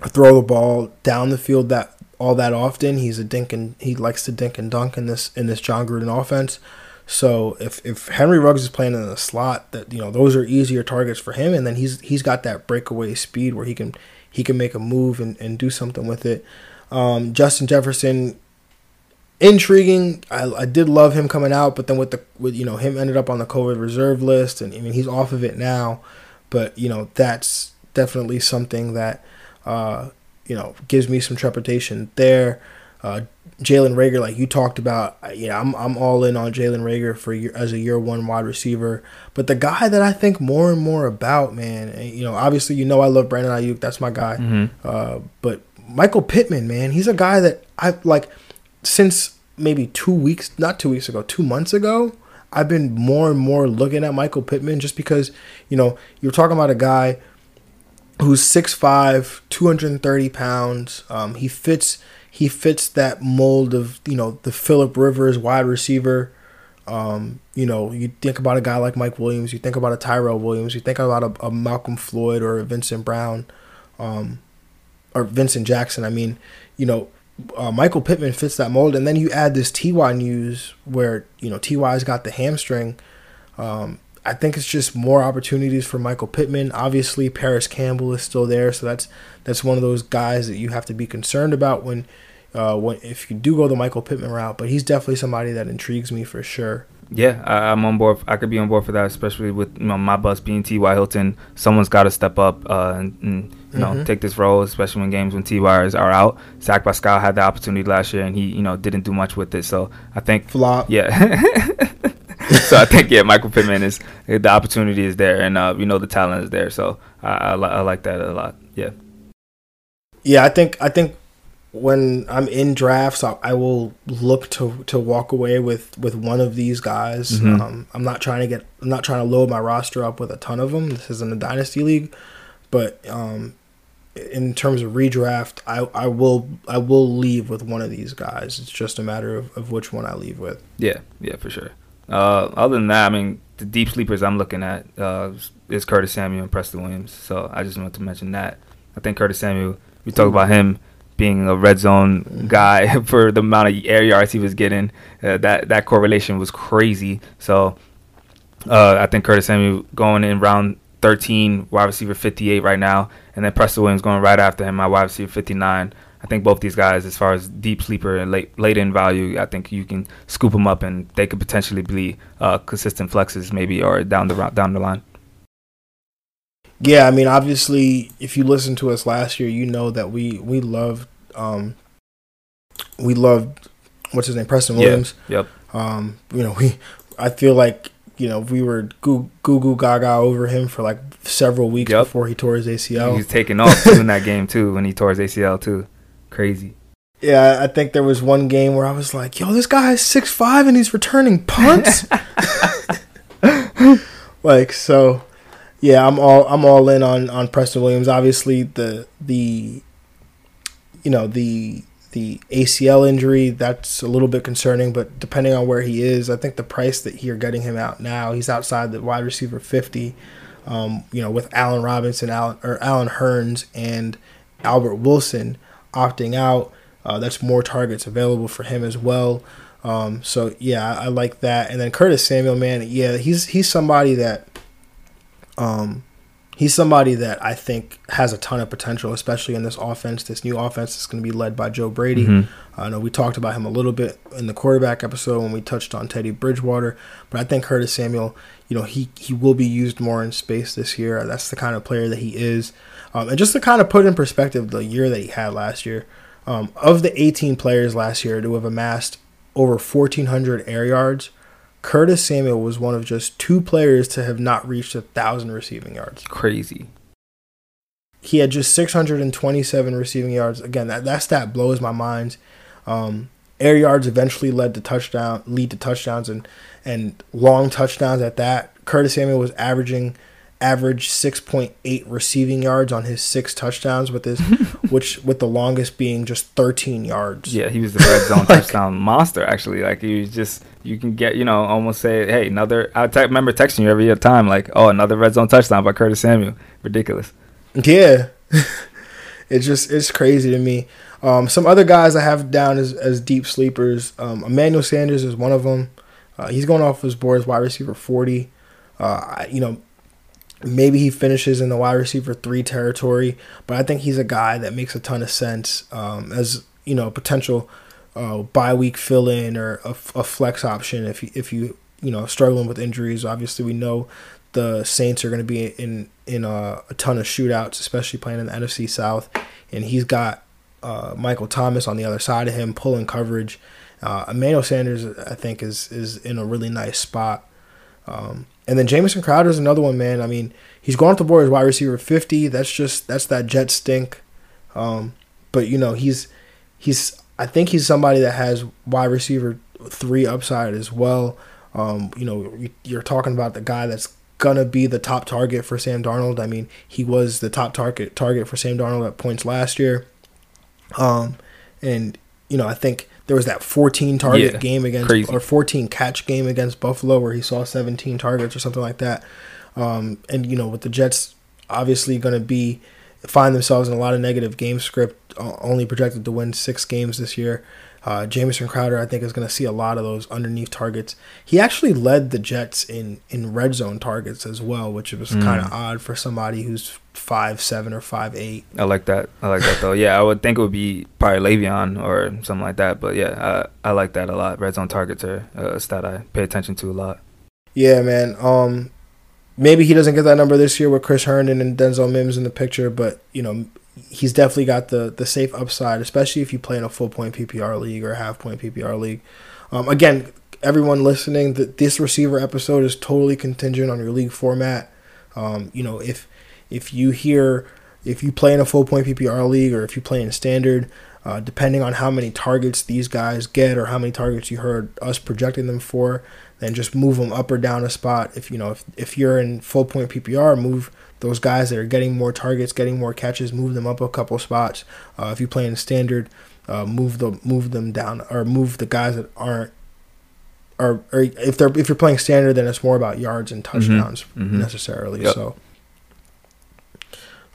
throw the ball down the field that all that often. He's a dink and he likes to dink and dunk in this in this Jon Gruden offense. So if if Henry Ruggs is playing in the slot, that you know those are easier targets for him, and then he's he's got that breakaway speed where he can he can make a move and, and do something with it. Um, Justin Jefferson, intriguing. I, I did love him coming out, but then with the with you know him ended up on the COVID reserve list, and I mean he's off of it now. But you know that's definitely something that uh, you know gives me some trepidation there. Uh, Jalen Reagor, like you talked about, yeah, I'm I'm all in on Jalen Reagor for year, as a year one wide receiver. But the guy that I think more and more about, man, and, you know, obviously you know I love Brandon Aiyuk, that's my guy.
Mm-hmm.
Uh, but Michael Pittman, man, he's a guy that I like since maybe two weeks, not two weeks ago, two months ago. I've been more and more looking at Michael Pittman just because, you know, you're talking about a guy who's 6'5, 230 pounds. Um, he fits he fits that mold of you know the Philip Rivers wide receiver Um, you know, you think about a guy like Mike Williams, you think about a Tyrell Williams, you think about a, a Malcom Floyd or a Vincent Brown, um, or Vincent Jackson. I mean, you know, uh, Michael Pittman fits that mold, and then you add this Ty news where you know Ty's got the hamstring. Um, I think it's just more opportunities for Michael Pittman. Obviously, Parris Campbell is still there, so that's that's one of those guys that you have to be concerned about when uh, if you do go the Michael Pittman route. But he's definitely somebody that intrigues me for sure.
Yeah, I, am on board. I could be on board for that, especially with you know, my bus being T.Y. Hilton. Someone's got to step up uh, and, and, you know mm-hmm. take this role, especially when games when T.Y.'s are out. Zach Pascal had the opportunity last year, and he you know didn't do much with it. So I think
flop.
Yeah. *laughs* so I think yeah, Michael Pittman is the opportunity is there, and uh, you know the talent is there. So I, I, I like that a lot. Yeah.
Yeah, I think I think when I'm in drafts, I, I, will look to to walk away with with one of these guys. Mm-hmm. Um, I'm not trying to get, I'm not trying to load my roster up with a ton of them. This isn't a dynasty league, but um, in terms of redraft, I, I will I will leave with one of these guys. It's just a matter of, of which one I leave with.
Yeah, yeah, for sure. Uh, other than that, I mean, the deep sleepers I'm looking at uh, is Curtis Samuel and Preston Williams. So I just wanted to mention that. I think Curtis Samuel. We talk about him being a red zone guy *laughs* for the amount of air yards he was getting. Uh, that that correlation was crazy. So uh, I think Curtis Samuel going in round 13, wide receiver 58 right now, and then Preston Williams going right after him, my wide receiver 59. I think both these guys, as far as deep sleeper and late late in value, I think you can scoop them up and they could potentially be uh, consistent flexes, maybe or down the down the line.
Yeah, I mean, obviously, if you listened to us last year, you know that we we loved um, we loved what's his name, Preston Williams.
Yeah, yep.
Um, you know, *laughs* we I feel like you know we were goo goo goo gaga over him for like several weeks yep. before he tore his ACL.
He's taking off in that *laughs* game too when he tore his ACL too. Crazy.
Yeah, I think there was one game where I was like, "Yo, this guy is six five and he's returning punts." *laughs* like so, yeah, I'm all I'm all in on on Preston Williams. Obviously, the the you know the the ACL injury that's a little bit concerning, but depending on where he is, I think the price that you're getting him out now, he's outside the wide receiver 50. Um, you know, with Allen Robinson, Allen or Allen Hurns, and Albert Wilson opting out, uh, that's more targets available for him as well. Um, so yeah, I, I, like that. And then Curtis Samuel, man, yeah, he's he's somebody that um, he's somebody that I think has a ton of potential, especially in this offense, this new offense that's going to be led by Joe Brady. Mm-hmm. I know we talked about him a little bit in the quarterback episode when we touched on Teddy Bridgewater, but I think Curtis Samuel, you know, he he will be used more in space this year. That's the kind of player that he is, um, and just to kind of put in perspective the year that he had last year. Um, of the 18 players last year to have amassed over 1,400 air yards, Curtis Samuel was one of just two players to have not reached a thousand receiving yards.
Crazy.
He had just 627 receiving yards. Again, that, that stat blows my mind. Um, air yards eventually led to touchdown, lead to touchdowns and and long touchdowns at that. Curtis Samuel was averaging average 6.8 receiving yards on his six touchdowns with his *laughs* which with the longest being just 13 yards
yeah he was the red zone *laughs* like, touchdown monster actually like he was just you can get you know almost say hey another i te- remember texting you every time like oh another red zone touchdown by curtis samuel. Ridiculous.
Yeah. *laughs* It's just it's crazy to me. Um, some other guys i have down as, as deep sleepers um, emmanuel sanders is one of them. Uh, he's going off his board as wide receiver 40 uh, you know Maybe he finishes in the wide receiver three territory, but I think he's a guy that makes a ton of sense um, as you know potential uh, bye week fill in or a, a, flex option if you, if you you know struggling with injuries. Obviously, we know the Saints are going to be in in a, a, ton of shootouts, especially playing in the NFC South, and he's got uh, Michael Thomas on the other side of him pulling coverage. Uh, Emmanuel Sanders, I think, is is in a really nice spot. Um, and then Jamison Crowder is another one, man. I mean, he's going off the board as wide receiver 50. That's just that's that jet stink. Um, but you know, he's he's I think he's somebody that has wide receiver three upside as well. Um, you know, you're talking about the guy that's gonna be the top target for Sam Darnold. I mean, he was the top target target for Sam Darnold at points last year. Um, and you know, I think there was that 14 target
Yeah,
game against
crazy.
or 14 catch game against Buffalo where he saw 17 targets or something like that. Um, and you know, with the Jets obviously going to be find themselves in a lot of negative game script, only projected to win six games this year. Uh, Jamison Crowder, I think, is going to see a lot of those underneath targets. He actually led the Jets in in red zone targets as well, which was kind of odd for somebody who's five seven or five eight.
I like that. I like that though. Yeah, I would think it would be probably Le'Veon or something like that. But yeah, I, I like that a lot. Red zone targets are a stat I pay attention to a lot.
Yeah, man. Um, maybe he doesn't get that number this year with Chris Herndon and Denzel Mims in the picture, but you know, he's definitely got the the safe upside, especially if you play in a full point PPR league or a half point PPR league. Um, again, everyone listening, that this receiver episode is totally contingent on your league format. Um, you know, if if you hear if you play in a full point PPR league or if you play in standard, uh, depending on how many targets these guys get or how many targets you heard us projecting them for, then just move them up or down a spot. If you know if if you're in full point PPR, move those guys that are getting more targets, getting more catches, move them up a couple spots. Uh, if you play in standard, uh, move the move them down or move the guys that aren't. Or, or if they're if you're playing standard, then it's more about yards and touchdowns
mhm.
necessarily.
Yep.
So,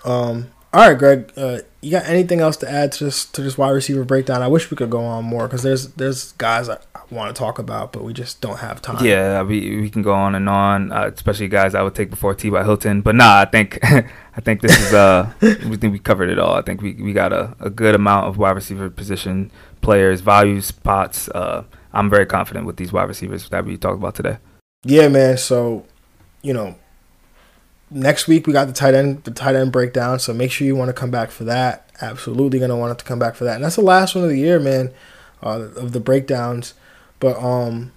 um, all right, Greg, uh, you got anything else to add to this to this wide receiver breakdown? I wish we could go on more because there's there's guys I, I want to talk about, but we just don't have time.
Yeah, we we can go on and on, uh, especially guys I would take before T. Y. Hilton. But nah, I think *laughs* I think this is uh *laughs* we think we covered it all. I think we we got a, a good amount of wide receiver position players, value spots. Uh, I'm very confident with these wide receivers that we talked about today.
Yeah, man. So, you know, next week we got the tight end the tight end breakdown. So make sure you want to come back for that. Absolutely gonna want to come back for that. And that's the last one of the year, man, uh, of the breakdowns. But um,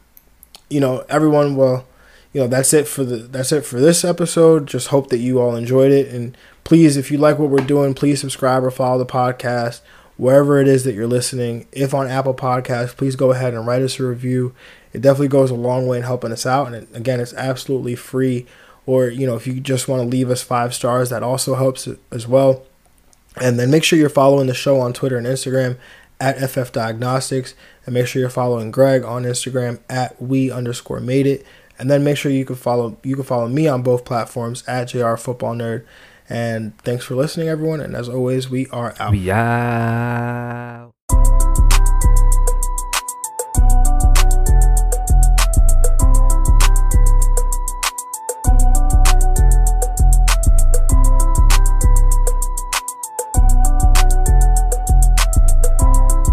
you know, everyone will. You know, that's it for the that's it for this episode. Just hope that you all enjoyed it, and please, if you like what we're doing, please subscribe or follow the podcast wherever it is that you're listening. If on Apple Podcasts, please go ahead and write us a review. It definitely goes a long way in helping us out. And it, again, it's absolutely free. Or, you know, if you just want to leave us five stars, that also helps as well. And then make sure you're following the show on Twitter and Instagram at FF Diagnostics. And make sure you're following Greg on Instagram at we underscore made it. And then make sure you can follow you can follow me on both platforms at JR Football Nerd. And thanks for listening, everyone. And as always, we are out.
We out.